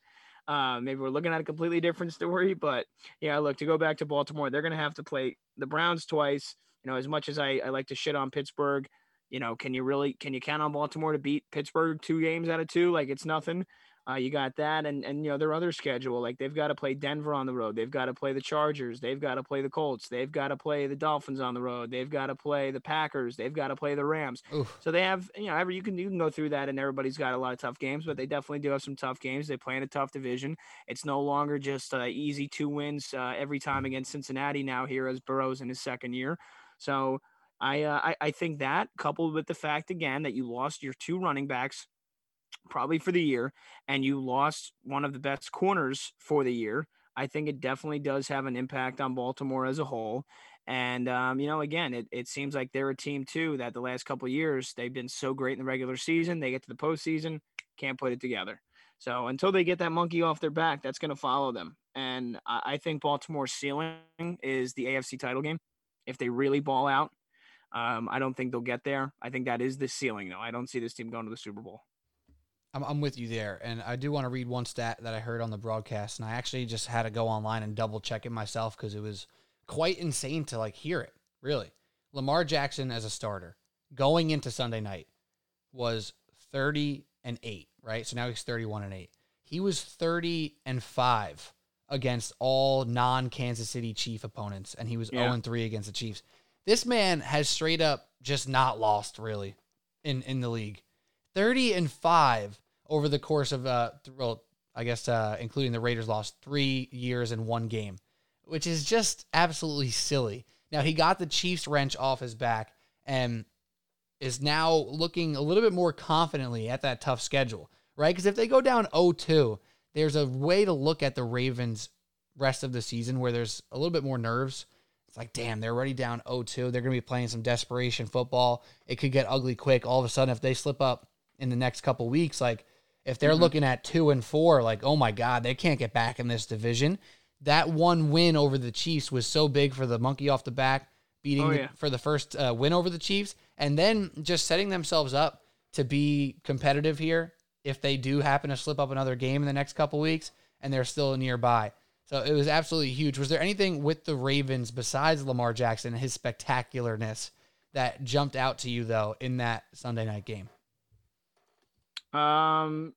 Uh, maybe we're looking at a completely different story, but yeah, look, to go back to Baltimore, they're going to have to play the Browns twice. You know, as much as I, I like to shit on Pittsburgh, you know, can you really can you count on Baltimore to beat Pittsburgh two games out of two? Like it's nothing. Uh, you got that, and and you know their other schedule, like they've got to play Denver on the road, they've got to play the Chargers, they've got to play the Colts, they've got to play the Dolphins on the road, they've got to play the Packers, they've got to play the Rams. Oof. So they have, you know, every you can you can go through that, and everybody's got a lot of tough games, but they definitely do have some tough games. They play in a tough division. It's no longer just uh, easy two wins uh, every time against Cincinnati now here as Burrow's in his second year. So I, uh, I I think that coupled with the fact again that you lost your two running backs probably for the year and you lost one of the best corners for the year. I think it definitely does have an impact on Baltimore as a whole. And um, you know, again, it, it seems like they're a team too that the last couple years they've been so great in the regular season. They get to the postseason, can't put it together. So until they get that monkey off their back, that's going to follow them. And I, I think Baltimore's ceiling is the AFC title game. If they really ball out, um, I don't think they'll get there. I think that is the ceiling, though. I don't see this team going to the Super Bowl. I'm, I'm with you there. And I do want to read one stat that I heard on the broadcast. And I actually just had to go online and double check it myself because it was quite insane to like hear it. Really. Lamar Jackson as a starter going into Sunday night was 30 and 8, right? So now he's 31 and 8. He was 30 and 5 against all non Kansas City Chief opponents, and he was Yeah. 0 and 3 against the Chiefs. This man has straight up just not lost really in, in the league. 30 and 5 over the course of uh well I guess uh including the Raiders lost 3 years in one game, which is just absolutely silly. Now he got the Chiefs wrench off his back and is now looking a little bit more confidently at that tough schedule, right? Cuz if they go down 0-2, there's a way to look at the Ravens rest of the season where there's a little bit more nerves. It's like, damn, they're already down 0-2. They're going to be playing some desperation football. It could get ugly quick. All of a sudden, if they slip up in the next couple weeks, like if they're looking at two and four, like, oh my God, they can't get back in this division. That one win over the Chiefs was so big for the monkey off the back. beating Oh, the- for the first uh, win over the Chiefs, and then just setting themselves up to be competitive here if they do happen to slip up another game in the next couple weeks and they're still nearby. So it was absolutely huge. Was there anything with the Ravens besides Lamar Jackson and his spectacularness that jumped out to you though in that Sunday night game? Um,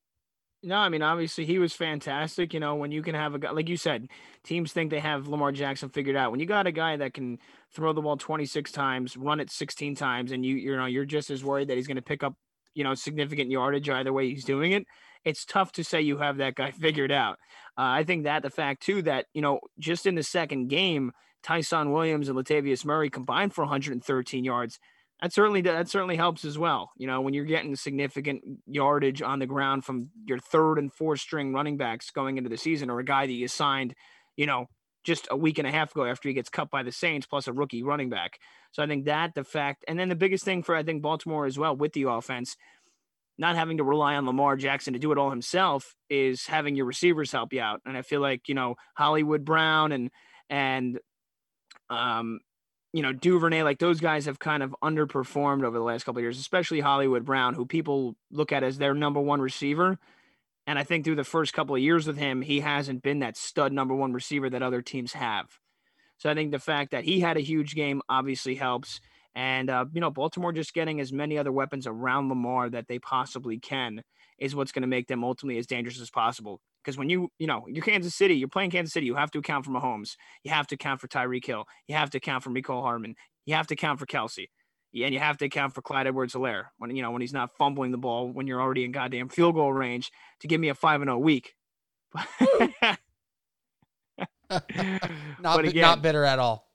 no, I mean obviously he was fantastic. You know, when you can have a guy like you said, teams think they have Lamar Jackson figured out. When you got a guy that can throw the ball 26 times, run it 16 times, and you you know you're just as worried that he's going to pick up you know significant yardage either way he's doing it. It's tough to say you have that guy figured out. Uh, I think that the fact too that you know just in the second game, Ty'Son Williams and Latavius Murray combined for 113 yards that certainly that certainly helps as well. You know, when you're getting significant yardage on the ground from your third and fourth string running backs going into the season, or a guy that you signed, you know, just a week and a half ago after he gets cut by the Saints, plus a rookie running back. So I think that the fact, and then the biggest thing for I think Baltimore as well with the offense, not having to rely on Lamar Jackson to do it all himself, is having your receivers help you out. And I feel like you know Hollywood Brown and and um you know, Duvernay, like those guys have kind of underperformed over the last couple of years, especially Hollywood Brown, who people look at as their number one receiver. And I think through the first couple of years with him, he hasn't been that stud number one receiver that other teams have. So I think the fact that he had a huge game obviously helps. And, uh, you know, Baltimore just getting as many other weapons around Lamar that they possibly can is what's going to make them ultimately as dangerous as possible. Because when you, you know, you're Kansas City, you're playing Kansas City, you have to account for Mahomes. You have to account for Tyreek Hill. You have to account for Mecole Hardman. You have to account for Kelce. And you have to account for Clyde Edwards Helaire when you know when he's not fumbling the ball when you're already in goddamn field goal range to give me a five and zero week. Not again- not bitter at all.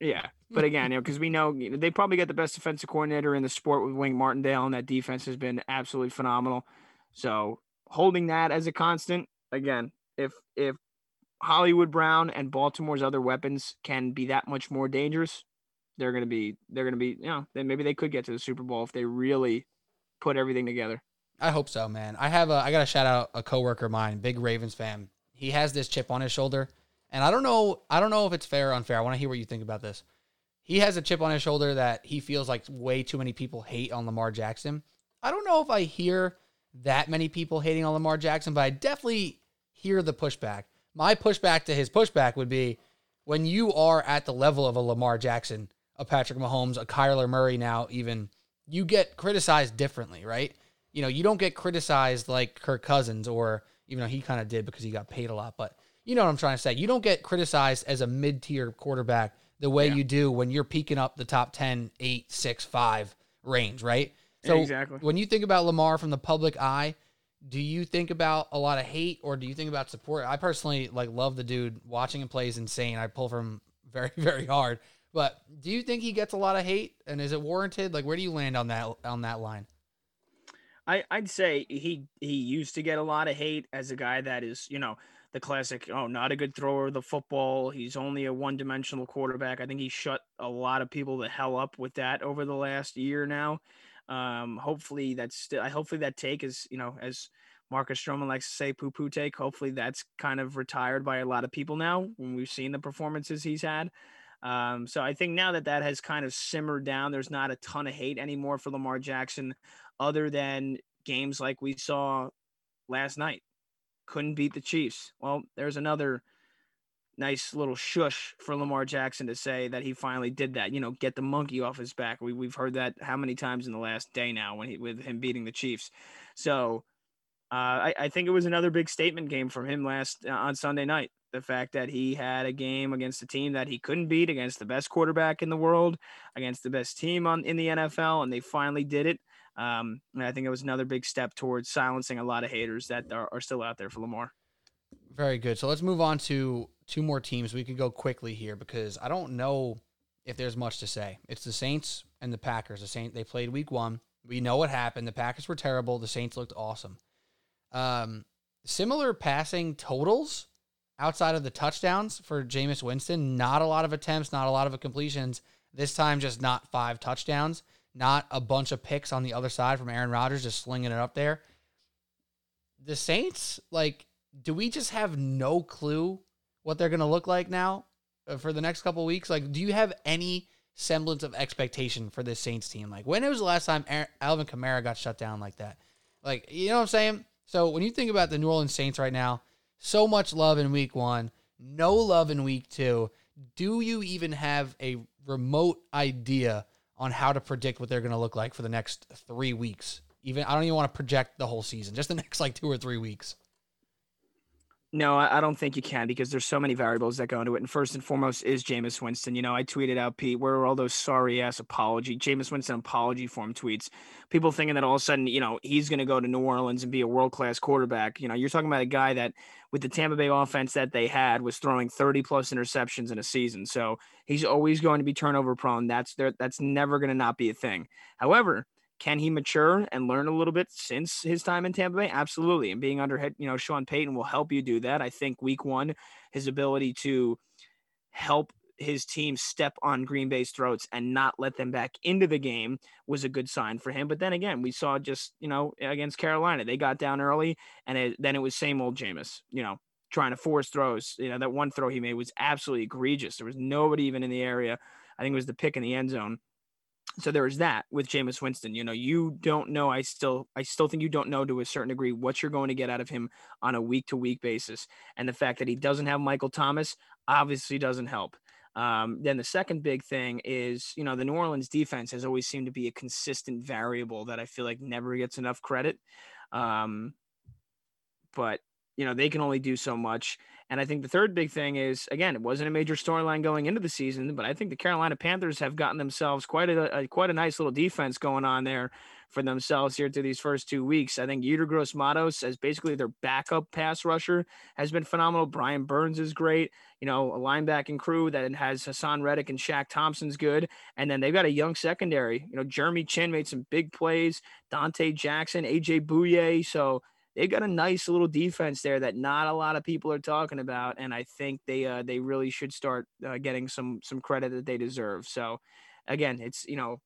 Yeah, but again, you know, because we know, they probably got the best defensive coordinator in the sport with Wink Martindale, and that defense has been absolutely phenomenal. So holding that as a constant, again, if if Hollywood Brown and Baltimore's other weapons can be that much more dangerous, they're gonna be they're gonna be you know maybe they could get to the Super Bowl if they really put everything together. I hope so, man. I have a I got to shout out a coworker of mine, big Ravens fan. He has this chip on his shoulder, and I don't know I don't know if it's fair or unfair. I want to hear what you think about this. He has a chip on his shoulder that he feels like way too many people hate on Lamar Jackson. I don't know if I hear that many people hating on Lamar Jackson, but I definitely hear the pushback. My pushback to his pushback would be when you are at the level of a Lamar Jackson, a Patrick Mahomes, a Kyler Murray now even, you get criticized differently, right? You know, you don't get criticized like Kirk Cousins or even though he kind of did because he got paid a lot, but you know what I'm trying to say. You don't get criticized as a mid-tier quarterback the way Yeah. you do when you're peaking up the top 10, 8, 6, 5 range, right? So exactly. when you think about Lamar from the public eye, do you think about a lot of hate or do you think about support? I personally like love the dude. Watching him play is insane. I pull from very, very hard. But do you think he gets a lot of hate and is it warranted? Like where do you land on that on that line? I, I'd say he he used to get a lot of hate as a guy that is, you know, the classic, oh, not a good thrower of the football. He's only a one dimensional quarterback. I think he shut a lot of people the hell up with that over the last year now. Um, hopefully that's still hopefully that take is, you know, as Marcus Stroman likes to say poo poo take. Hopefully that's kind of retired by a lot of people now when we've seen the performances he's had. Um, so I think now that that has kind of simmered down, there's not a ton of hate anymore for Lamar Jackson, other than games like we saw last night. Couldn't beat the Chiefs. Well, there's another nice little shush for Lamar Jackson to say that he finally did that. You know, get the monkey off his back. We we've heard that how many times in the last day now when he with him beating the Chiefs. So uh, I, I think it was another big statement game from him last uh, on Sunday night. The fact that he had a game against a team that he couldn't beat, against the best quarterback in the world, against the best team on in the NFL, and they finally did it. Um, I think it was another big step towards silencing a lot of haters that are, are still out there for Lamar. Very good. So let's move on to two more teams. We could go quickly here because I don't know if there's much to say. It's the Saints and the Packers. The Saints they played week one. We know what happened. The Packers were terrible. The Saints looked awesome. Um, similar passing totals outside of the touchdowns for Jameis Winston. Not a lot of attempts, not a lot of completions. This time, just not five touchdowns. Not a bunch of picks on the other side from Aaron Rodgers, just slinging it up there. The Saints, like, do we just have no clue what they're going to look like now uh, for the next couple weeks? Like, do you have any semblance of expectation for this Saints team. Like when was the last time Alvin Kamara got shut down like that? Like you know what I'm saying? So when you think about the New Orleans Saints right now, so much love in week 1, no love in week 2. Do you even have a remote idea on how to predict what they're going to look like for the next 3 weeks? Even I don't even want to project the whole season, just the next like 2 or 3 weeks. No, I don't think you can because there's so many variables that go into it. And first and foremost is Jameis Winston. You know, I tweeted out, Pete, where are all those sorry ass apology, Jameis Winston apology form tweets? People thinking that all of a sudden, you know, he's going to go to New Orleans and be a world class quarterback. You know, you're talking about a guy that with the Tampa Bay offense that they had was throwing 30 plus interceptions in a season. So he's always going to be turnover prone. That's there. That's never going to not be a thing. However, can he mature and learn a little bit since his time in Tampa Bay? Absolutely. And being under head, you know, Sean Payton will help you do that. I think week one, his ability to help his team step on Green Bay's throats and not let them back into the game was a good sign for him. But then again, we saw just, you know, against Carolina, they got down early and it, then it was same old Jameis, you know, trying to force throws. You know, that one throw he made was absolutely egregious. There was nobody even in the area. I think it was the pick in the end zone so there is that with Jameis Winston. You know, you don't know. I still, I still think you don't know to a certain degree what you're going to get out of him on a week to week basis. And the fact that he doesn't have Michael Thomas obviously doesn't help. Um, then the second big thing is, you know, the New Orleans defense has always seemed to be a consistent variable that I feel like never gets enough credit. Um, but you know, they can only do so much. And I think the third big thing is again, it wasn't a major storyline going into the season, but I think the Carolina Panthers have gotten themselves quite a, a quite a nice little defense going on there for themselves here through these first two weeks. I think Yetur Gross Matos as basically their backup pass rusher has been phenomenal. Brian Burns is great. You know, a linebacking crew that has Haason Reddick and Shaq Thompson's good. And then they've got a young secondary. You know, Jeremy Chinn made some big plays. Donte Jackson, AJ Bouye. So they got a nice little defense there that not a lot of people are talking about, and I think they uh, they really should start uh, getting some some credit that they deserve. So, again, it's you know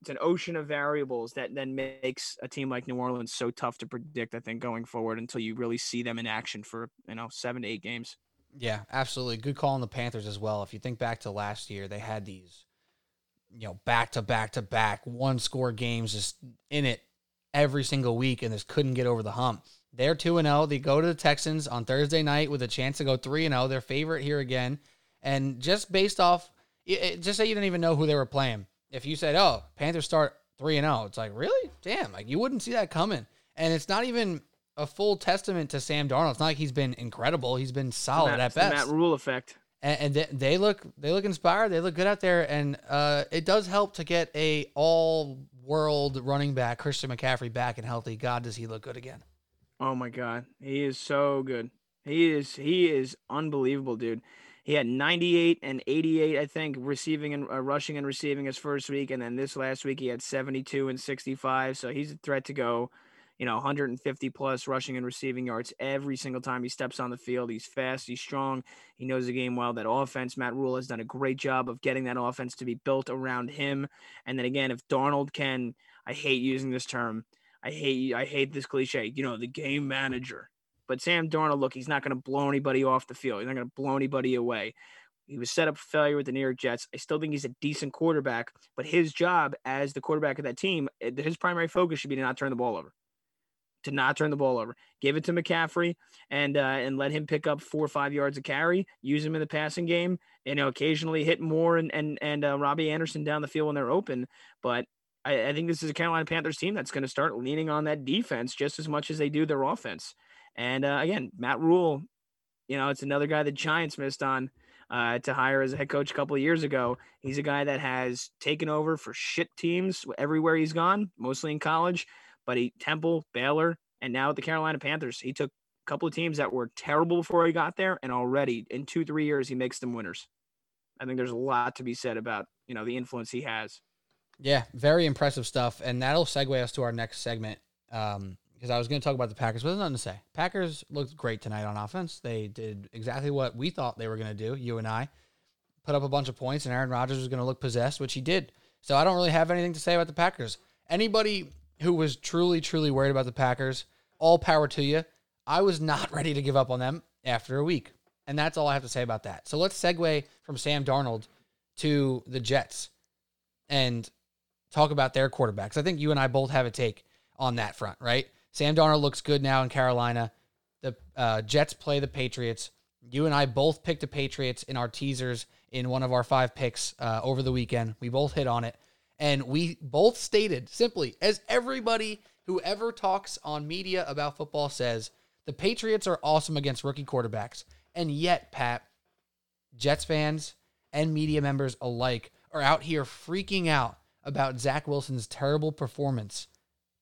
it's an ocean of variables that then makes a team like New Orleans so tough to predict. I think going forward until you really see them in action for you know seven to eight games. Yeah, absolutely. Good call on the Panthers as well. If you think back to last year, they had these, you know, back to back to back one score games just in it every single week and just couldn't get over the hump. They're 2 0. They go to the Texans on Thursday night with a chance to go 3 0. Their favorite here again. And just based off, just say you didn't even know who they were playing. If you said, oh, Panthers start 3 0, it's like, really? Damn. Like, you wouldn't see that coming. And it's not even a full testament to Sam Darnold. It's not like he's been incredible. He's been solid Matt, at best. Matt Rhule effect. And, and they, they, look they look inspired. They look good out there, and uh, it does help to get a all world running back Christian McCaffrey back and healthy. God, does he look good again? Oh my god, he is so good. He is he is unbelievable, dude. He had 98 and 88, I think, receiving and uh, rushing and receiving his first week, and then this last week he had 72 and 65. So he's a threat to go, you know, 150 plus rushing and receiving yards every single time he steps on the field. He's fast, he's strong, he knows the game well. That offense, Matt Rhule has done a great job of getting that offense to be built around him. And then again, if Darnold can, I hate using this term I hate I hate this cliche, you know, the game manager. But Sam Darnold, look, he's not going to blow anybody off the field. He's not going to blow anybody away. He was set up for failure with the New York Jets. I still think he's a decent quarterback, but his job as the quarterback of that team, eh, his primary focus should be to not turn the ball over. To not turn the ball over. Give it to McCaffrey and uh, and let him pick up four or five yards of carry. Use him in the passing game. You know, occasionally hit Moore and and and uh, Robbie Anderson down the field when they're open. But I, I think this is a Carolina Panthers team that's going to start leaning on that defense just as much as they do their offense. And uh, again, Matt Rhule, you know, it's another guy the Giants missed on uh, to hire as a head coach a couple of years ago. He's a guy that has taken over for shit teams everywhere he's gone, mostly in college. But he Temple, Baylor, and now the Carolina Panthers. He took a couple of teams that were terrible before he got there, and already in two three years he makes them winners. I think there's a lot to be said about you know the influence he has. Yeah, very impressive stuff, and that'll segue us to our next segment. Um, because I was going to talk about the Packers, but there's nothing to say. Packers looked great tonight on offense. They did exactly what we thought they were going to do. You and I put up a bunch of points, and Aaron Rodgers was going to look possessed, which he did. So I don't really have anything to say about the Packers. Anybody who was truly, truly worried about the Packers, all power to you. I was not ready to give up on them after a week. And that's all I have to say about that. So let's segue from Sam Darnold to the Jets. and talk about their quarterbacks. I think you and I both have a take on that front, right? Sam Darnold looks good now in Carolina. The uh, Jets play the Patriots. You and I both picked the Patriots in our teasers in one of our five picks uh, over the weekend. We both hit on it. And we both stated simply, as everybody who ever talks on media about football says, the Patriots are awesome against rookie quarterbacks. And yet, Pat, Jets fans and media members alike are out here freaking out about Zach Wilson's terrible performance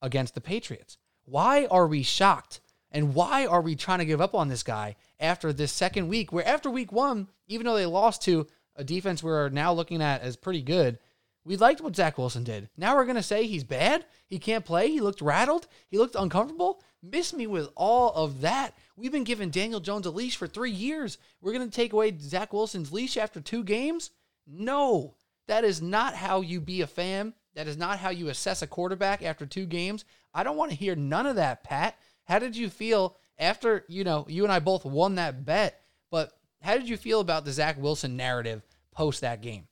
against the Patriots. Why are we shocked? And why are we trying to give up on this guy after this second week? Where after week one, even though they lost to a defense we're now looking at as pretty good, we liked what Zach Wilson did. Now we're going to say he's bad. He can't play. He looked rattled. He looked uncomfortable. Miss me with all of that. We've been giving Daniel Jones a leash for three years. We're going to take away Zach Wilson's leash after two games? No, that is not how you be a fan. That is not how you assess a quarterback after two games. I don't want to hear none of that, Pat. How did you feel after, you know, you and I both won that bet, but how did you feel about the Zach Wilson narrative post that game?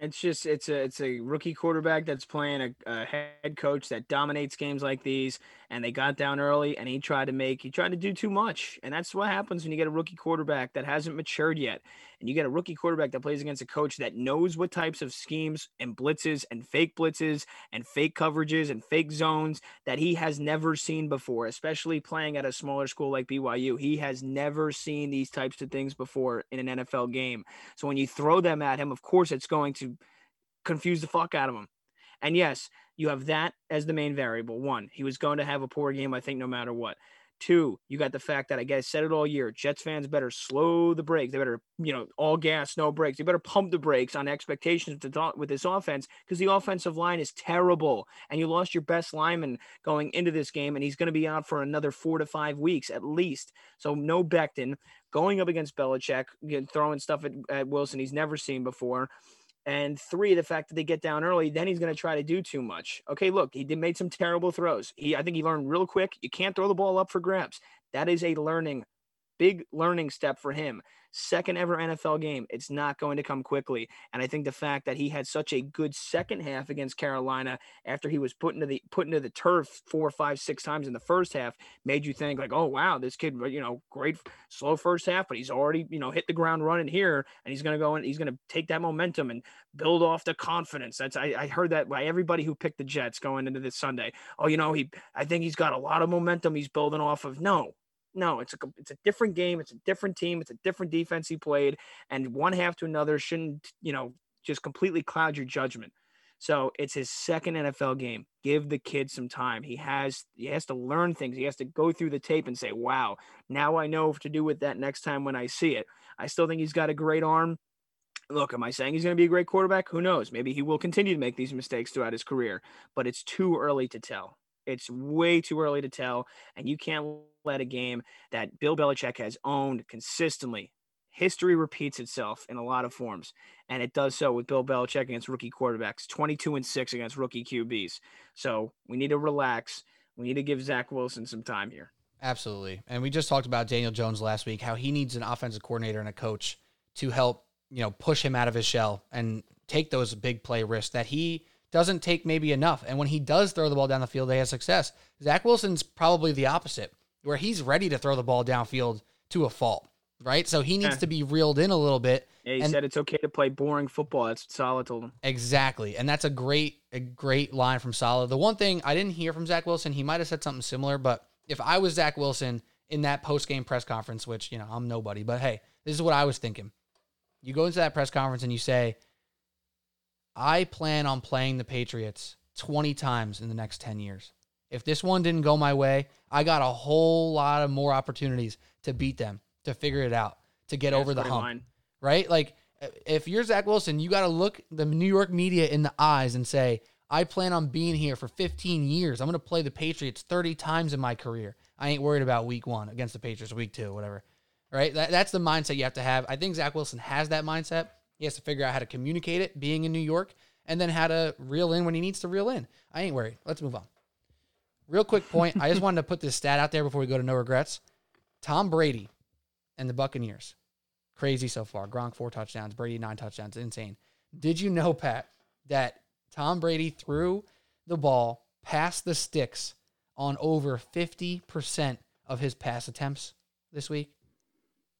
It's just it's a it's a rookie quarterback that's playing a, a, head coach that dominates games like these, and they got down early, and he tried to make he tried to do too much, and that's what happens when you get a rookie quarterback that hasn't matured yet, and you get a rookie quarterback that plays against a coach that knows what types of schemes and blitzes and fake blitzes and fake coverages and fake zones that he has never seen before, especially playing at a smaller school like BYU. He has never seen these types of things before in an NFL game. So when you throw them at him, of course it's going to confuse the fuck out of him. And yes, you have that as the main variable. One, he was going to have a poor game, I think, no matter what. Two, you got the fact that I guess said it all year. Jets fans better slow the brakes. They better, you know, all gas, no brakes. They better pump the brakes on expectations with this offense because the offensive line is terrible. And you lost your best lineman going into this game, and he's going to be out for another four to five weeks at least. So no Becton going up against Belichick, throwing stuff at, at Wilson he's never seen before. And three, the fact that they get down early, then he's going to try to do too much. Okay, look, he did made some terrible throws. He, I think he learned real quick. You can't throw the ball up for grabs. That is a learning big learning step for him. Second ever NFL game. It's not going to come quickly. And I think the fact that he had such a good second half against Carolina after he was put into the put into the turf four, five, six times in the first half made you think like, oh wow, this kid, you know, great slow first half, but he's already, you know, hit the ground running here and he's gonna go and he's gonna take that momentum and build off the confidence. That's I, I heard that by everybody who picked the Jets going into this Sunday. Oh, you know, he I think he's got a lot of momentum he's building off of. No, no, it's a it's a different game. It's a different team. It's a different defense he played, and one half to another shouldn't you know just completely cloud your judgment. So it's his second NFL game. Give the kid some time. He has he has to learn things. He has to go through the tape and say, "Wow, now I know what to do with that next time when I see it." I still think he's got a great arm. Look, am I saying he's going to be a great quarterback? Who knows? Maybe he will continue to make these mistakes throughout his career, but it's too early to tell. It's way too early to tell, and you can't let a game that Bill Belichick has owned consistently. History repeats itself in a lot of forms, and it does so with Bill Belichick against rookie quarterbacks, 22 and 6 against rookie QBs. So we need to relax. We need to give Zach Wilson some time here. Absolutely. And we just talked about Daniel Jones last week, how he needs an offensive coordinator and a coach to help, you know, push him out of his shell and take those big play risks that he doesn't take maybe enough. And when he does throw the ball down the field, they have success. Zach Wilson's probably the opposite, where he's ready to throw the ball downfield to a fault, right? So he needs yeah. to be reeled in a little bit. Yeah, he and, said it's okay to play boring football. That's what Saleh told him. Exactly. And that's a great, a great line from Saleh. The one thing I didn't hear from Zach Wilson, he might have said something similar, but if I was Zach Wilson in that post game press conference, which, you know, I'm nobody, but hey, this is what I was thinking. You go into that press conference and you say, I plan on playing the Patriots 20 times in the next 10 years. If this one didn't go my way, I got a whole lot of more opportunities to beat them, to figure it out, to get over the hump. Line. Right? Like if you're Zach Wilson, you got to look the New York media in the eyes and say, I plan on being here for 15 years. I'm going to play the Patriots 30 times in my career. I ain't worried about week one against the Patriots, week two, whatever. Right? That, that's the mindset you have to have. I think Zach Wilson has that mindset. He has to figure out how to communicate it being in New York and then how to reel in when he needs to reel in. I ain't worried. Let's move on. Real quick point. I just wanted to put this stat out there before we go to no regrets. Tom Brady and the Buccaneers. Crazy so far. Gronk four touchdowns, Brady nine touchdowns. Insane. Did you know, Pat, that Tom Brady threw the ball past the sticks on over 50% of his pass attempts this week.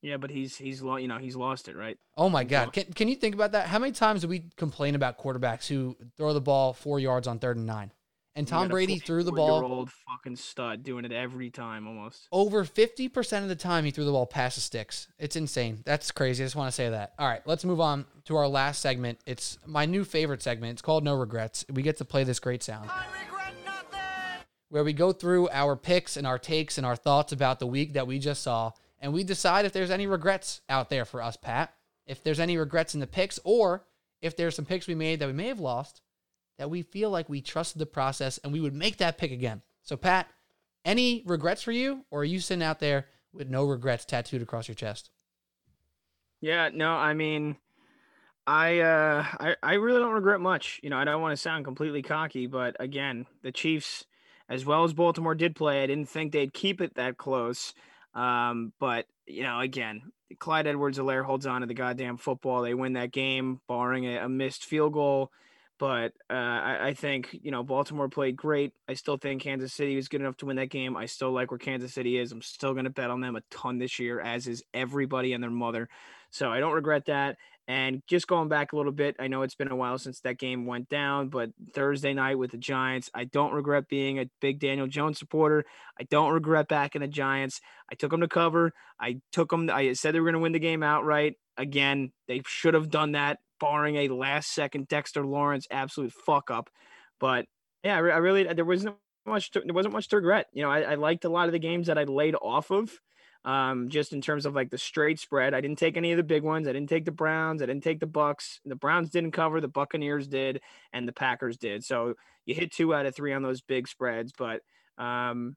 Yeah, but he's he's lo- you know he's lost it right. Oh my He's God. Can, can you think about that? How many times do we complain about quarterbacks who throw the ball four yards on third and nine? And Tom Brady threw the ball 44-year-old fucking stud doing it every time almost. over 50% of the time he threw the ball past the sticks. It's insane. That's crazy. I just want to say that. All right, let's move on to our last segment. It's my new favorite segment. It's called No Regrets. We get to play this great sound. Where we go through our picks and our takes and our thoughts about the week that we just saw, and we decide if there's any regrets out there for us, Pat. If there's any regrets in the picks, or if there's some picks we made that we may have lost, that we feel like we trusted the process and we would make that pick again. So, Pat, any regrets for you, or are you sitting out there with no regrets tattooed across your chest? Yeah, no, I mean, I uh, I I really don't regret much. You know, I don't want to sound completely cocky, but again, the Chiefs, as well as Baltimore, did play. I didn't think they'd keep it that close. Um, but you know, again, Clyde Edwards-Helaire holds on to the goddamn football. They win that game, barring a, a missed field goal. But uh, I, I think you know Baltimore played great. I still think Kansas City was good enough to win that game. I still like where Kansas City is. I'm still going to bet on them a ton this year, as is everybody and their mother. So I don't regret that. And just going back a little bit, I know it's been a while since that game went down, but Thursday night with the Giants, I don't regret being a big Daniel Jones supporter. I don't regret backing the Giants. I took them to cover. I took them. I said they were going to win the game outright. Again, they should have done that, barring a last second Dexter Lawrence absolute fuck up. But yeah, I, really there wasn't much. To, there wasn't much to regret. You know, I, I liked a lot of the games that I laid off of um, just in terms of like the straight spread. I didn't take any of the big ones. I didn't take the Browns. I didn't take the Bucs. The Browns didn't cover. The Buccaneers did, and the Packers did. So you hit two out of three on those big spreads. But um,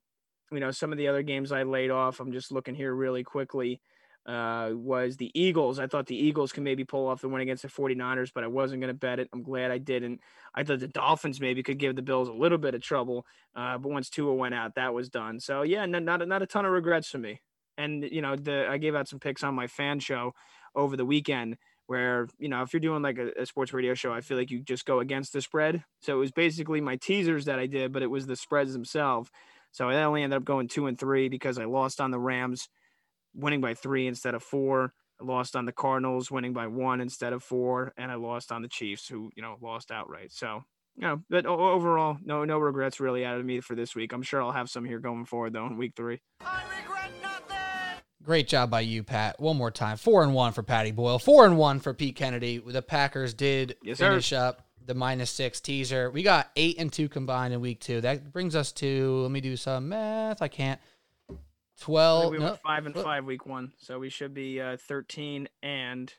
you know, some of the other games I laid off. I'm just looking here really quickly. Uh, was the Eagles. I thought the Eagles can maybe pull off the win against the 49ers, but I wasn't going to bet it. I'm glad I didn't. I thought the Dolphins maybe could give the Bills a little bit of trouble, uh, but once Tua went out, that was done. So yeah, not not, not a ton of regrets for me and you know the i gave out some picks on my fan show over the weekend where you know if you're doing like a, a, sports radio show i feel like you just go against the spread. So it was basically my teasers that i did but it was the spreads themselves. So i only ended up going two and three because i lost on the rams winning by three instead of four. I lost on the cardinals winning by one instead of four and i lost on the chiefs who you know lost outright. So you know, but overall, no no regrets really out of me for this week. I'm sure I'll have some here going forward though in week three. Great job by you, Pat. One more time. Four and one for Patty Boyle. Four and one for Pete Kennedy. The Packers did yes, finish sir. up the minus six teaser. We got eight and two combined in week two. That brings us to let me do some math. I can't. Twelve. we no, went five and five week one, so we should be uh, thirteen and.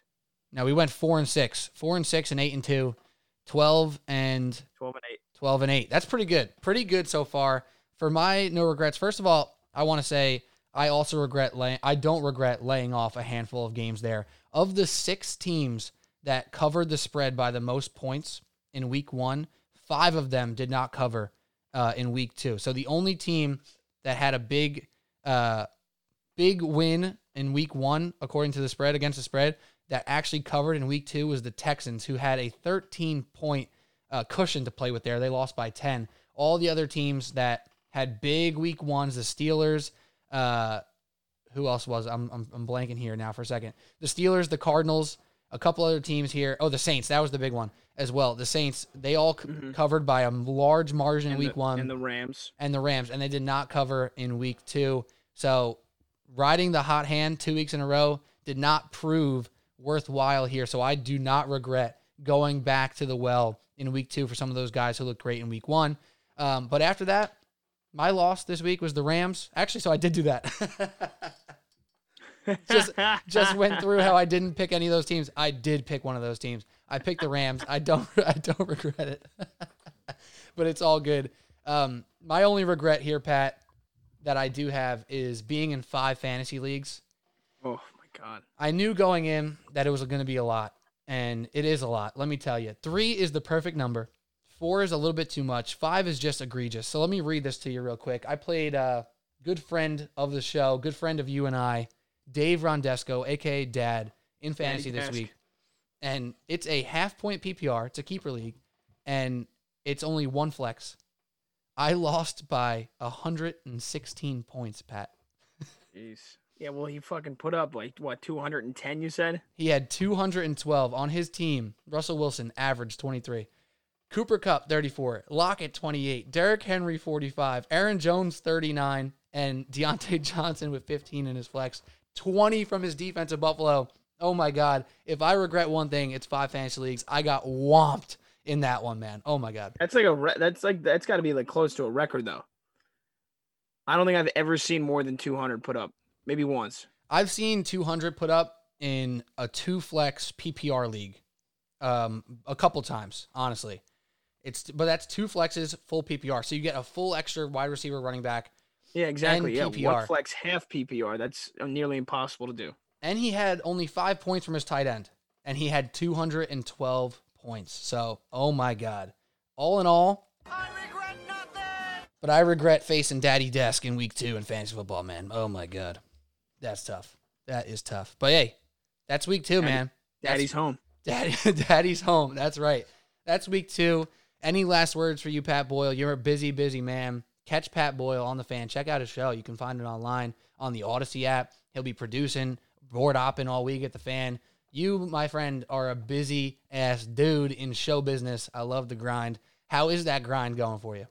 No, we went four and six. Four and six and eight and two. Twelve and twelve and eight. Twelve and eight. That's pretty good. Pretty good so far. For my no regrets. First of all, I want to say I also regret laying. I don't regret laying off a handful of games there. Of the six teams that covered the spread by the most points in week one, five of them did not cover uh, in week two. So the only team that had a big, uh, big win in week one, according to the spread against the spread, that actually covered in week two was the Texans, who had a 13 point uh, cushion to play with there. They lost by 10. All the other teams that had big week ones, the Steelers, uh, who else was? I'm, I'm I'm blanking here now for a second. The Steelers, the Cardinals, a couple other teams here. Oh, the Saints. That was the big one as well. The Saints. They all c- Mhm. covered by a large margin in week the, one, and the Rams. and the Rams, and they did not cover in week two. So riding the hot hand two weeks in a row did not prove worthwhile here. So I do not regret going back to the well in week two for some of those guys who looked great in week one. Um, but after that, my loss this week was the Rams. Actually, so I did do that. just just went through how I didn't pick any of those teams. I did pick one of those teams. I picked the Rams. I don't I don't regret it. but it's all good. Um, my only regret here, Pat, that I do have is being in five fantasy leagues. Oh my god. I knew going in that it was going to be a lot, and it is a lot. Let me tell you. Three is the perfect number. Four is a little bit too much. Five is just egregious. So let me read this to you real quick. I played a good friend of the show, good friend of you and I, Dave Rondesco, aka Dad, in fantasy this week. And it's a half point PPR. It's a keeper league. and it's only one flex. I lost by 116 points, Pat. Jeez. Yeah, well, he fucking put up like what 210. You said. He had 212 on his team. Russell Wilson averaged 23. Cooper Kupp 34, Lockett 28, Derrick Henry 45, Aaron Jones 39, and Diontae Johnson with 15 in his flex. 20 from his defense of Buffalo. Oh my God. If I regret one thing, it's five fantasy leagues. I got whomped in that one, man. Oh my God. That's like a re- that's like that's got to be like close to a record though. I don't think I've ever seen more than 200 put up. Maybe once. I've seen 200 put up in a two flex PPR league um, a couple times, honestly. It's but that's two flexes, full PPR. So you get a full extra wide receiver running back. Yeah, exactly. Yeah, PPR. what flex half PPR? That's nearly impossible to do. And he had only five points from his tight end. And he had 212 points. So, oh my God. All in all, I regret nothing. but I regret facing Daddy Desk in week two in fantasy football, man. Oh my God. That's tough. That is tough. But hey, that's week two, Daddy- man. That's- Daddy's home. Daddy, Daddy's home. That's right. That's week two. Any last words for you, Pat Boyle? You're a busy, busy man. Catch Pat Boyle on the fan. Check out his show. You can find it online on the Audacy app. He'll be producing, board opping all week at the fan. You, my friend, are a busy ass dude in show business. I love the grind. How is that grind going for you?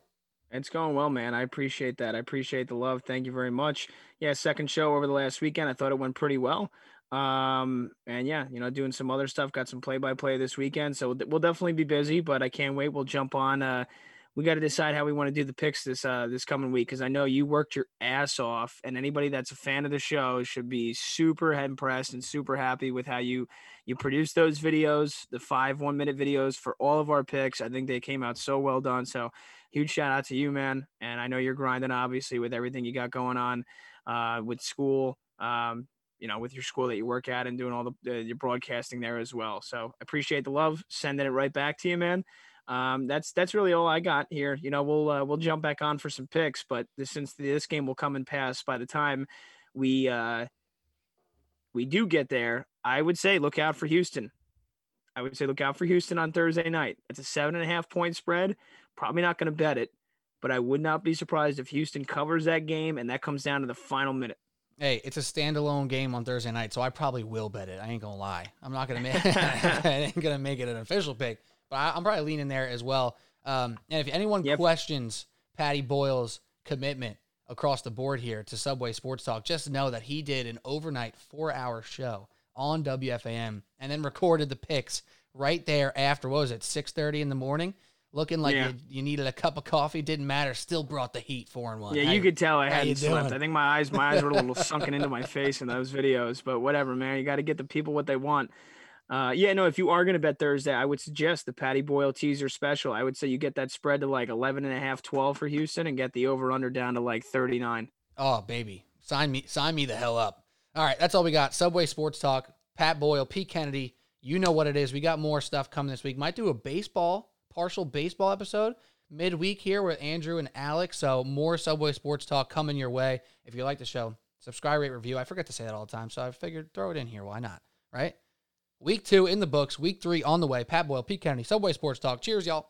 It's going well, man. I appreciate that. I appreciate the love. Thank you very much. Yeah, second show over the last weekend. I thought it went pretty well. Um, and yeah, you know, doing some other stuff. Got some play by play this weekend, so we'll definitely be busy. But I can't wait. We'll jump on. Uh, we got to decide how we want to do the picks this uh this coming week because I know you worked your ass off, and anybody that's a fan of the show should be super impressed and super happy with how you you produced those videos, the five one minute videos for all of our picks. I think they came out so well done. So huge shout out to you, man. And I know you're grinding obviously with everything you got going on uh, with school. Um, you know, with your school that you work at and doing all the uh, your broadcasting there as well. So appreciate the love, sending it right back to you, man. Um, that's that's really all I got here. You know, we'll uh, we'll jump back on for some picks, but this, since this game will come and pass by the time we uh, we do get there, I would say look out for Houston. I would say look out for Houston on Thursday night. It's a seven and a half point spread. Probably not going to bet it, but I would not be surprised if Houston covers that game and that comes down to the final minute. Hey, it's a standalone game on Thursday night, so I probably will bet it. I ain't gonna lie. I'm not gonna make. I ain't gonna make it an official pick, but I, I'm probably leaning there as well. Um, and if anyone Yep. questions Patty Boyle's commitment across the board here to Subway Sports Talk, just know that he did an overnight four-hour show on WFAN and then recorded the picks right there after. What was it? 6:30 in the morning. Looking like Yeah. you, you needed a cup of coffee. Didn't matter. Still brought the heat four and one. Yeah, Hey, you could tell I hadn't slept. I think my eyes, my eyes were a little sunken into my face in those videos. But whatever, man. You got to get the people what they want. Uh, yeah, no. If you are going to bet Thursday, I would suggest the Patty Boyle teaser special. I would say you get that spread to like 11 and a half, 12 for Houston, and get the over under down to like 39. Oh, baby. Sign me sign me the hell up. All right, that's all we got. Subway Sports Talk, Pat Boyle, Pete Kennedy. You know what it is. We got more stuff coming this week. Might do a baseball, partial baseball episode midweek here with Andrew and Alex. So more Subway Sports Talk coming your way. If you like the show, subscribe, rate, review. I forget to say that all the time, so I figured throw it in here. Why not? Right? Week two in the books, week three on the way. Pat Boyle, Pete Kennedy, Subway Sports Talk. Cheers, y'all.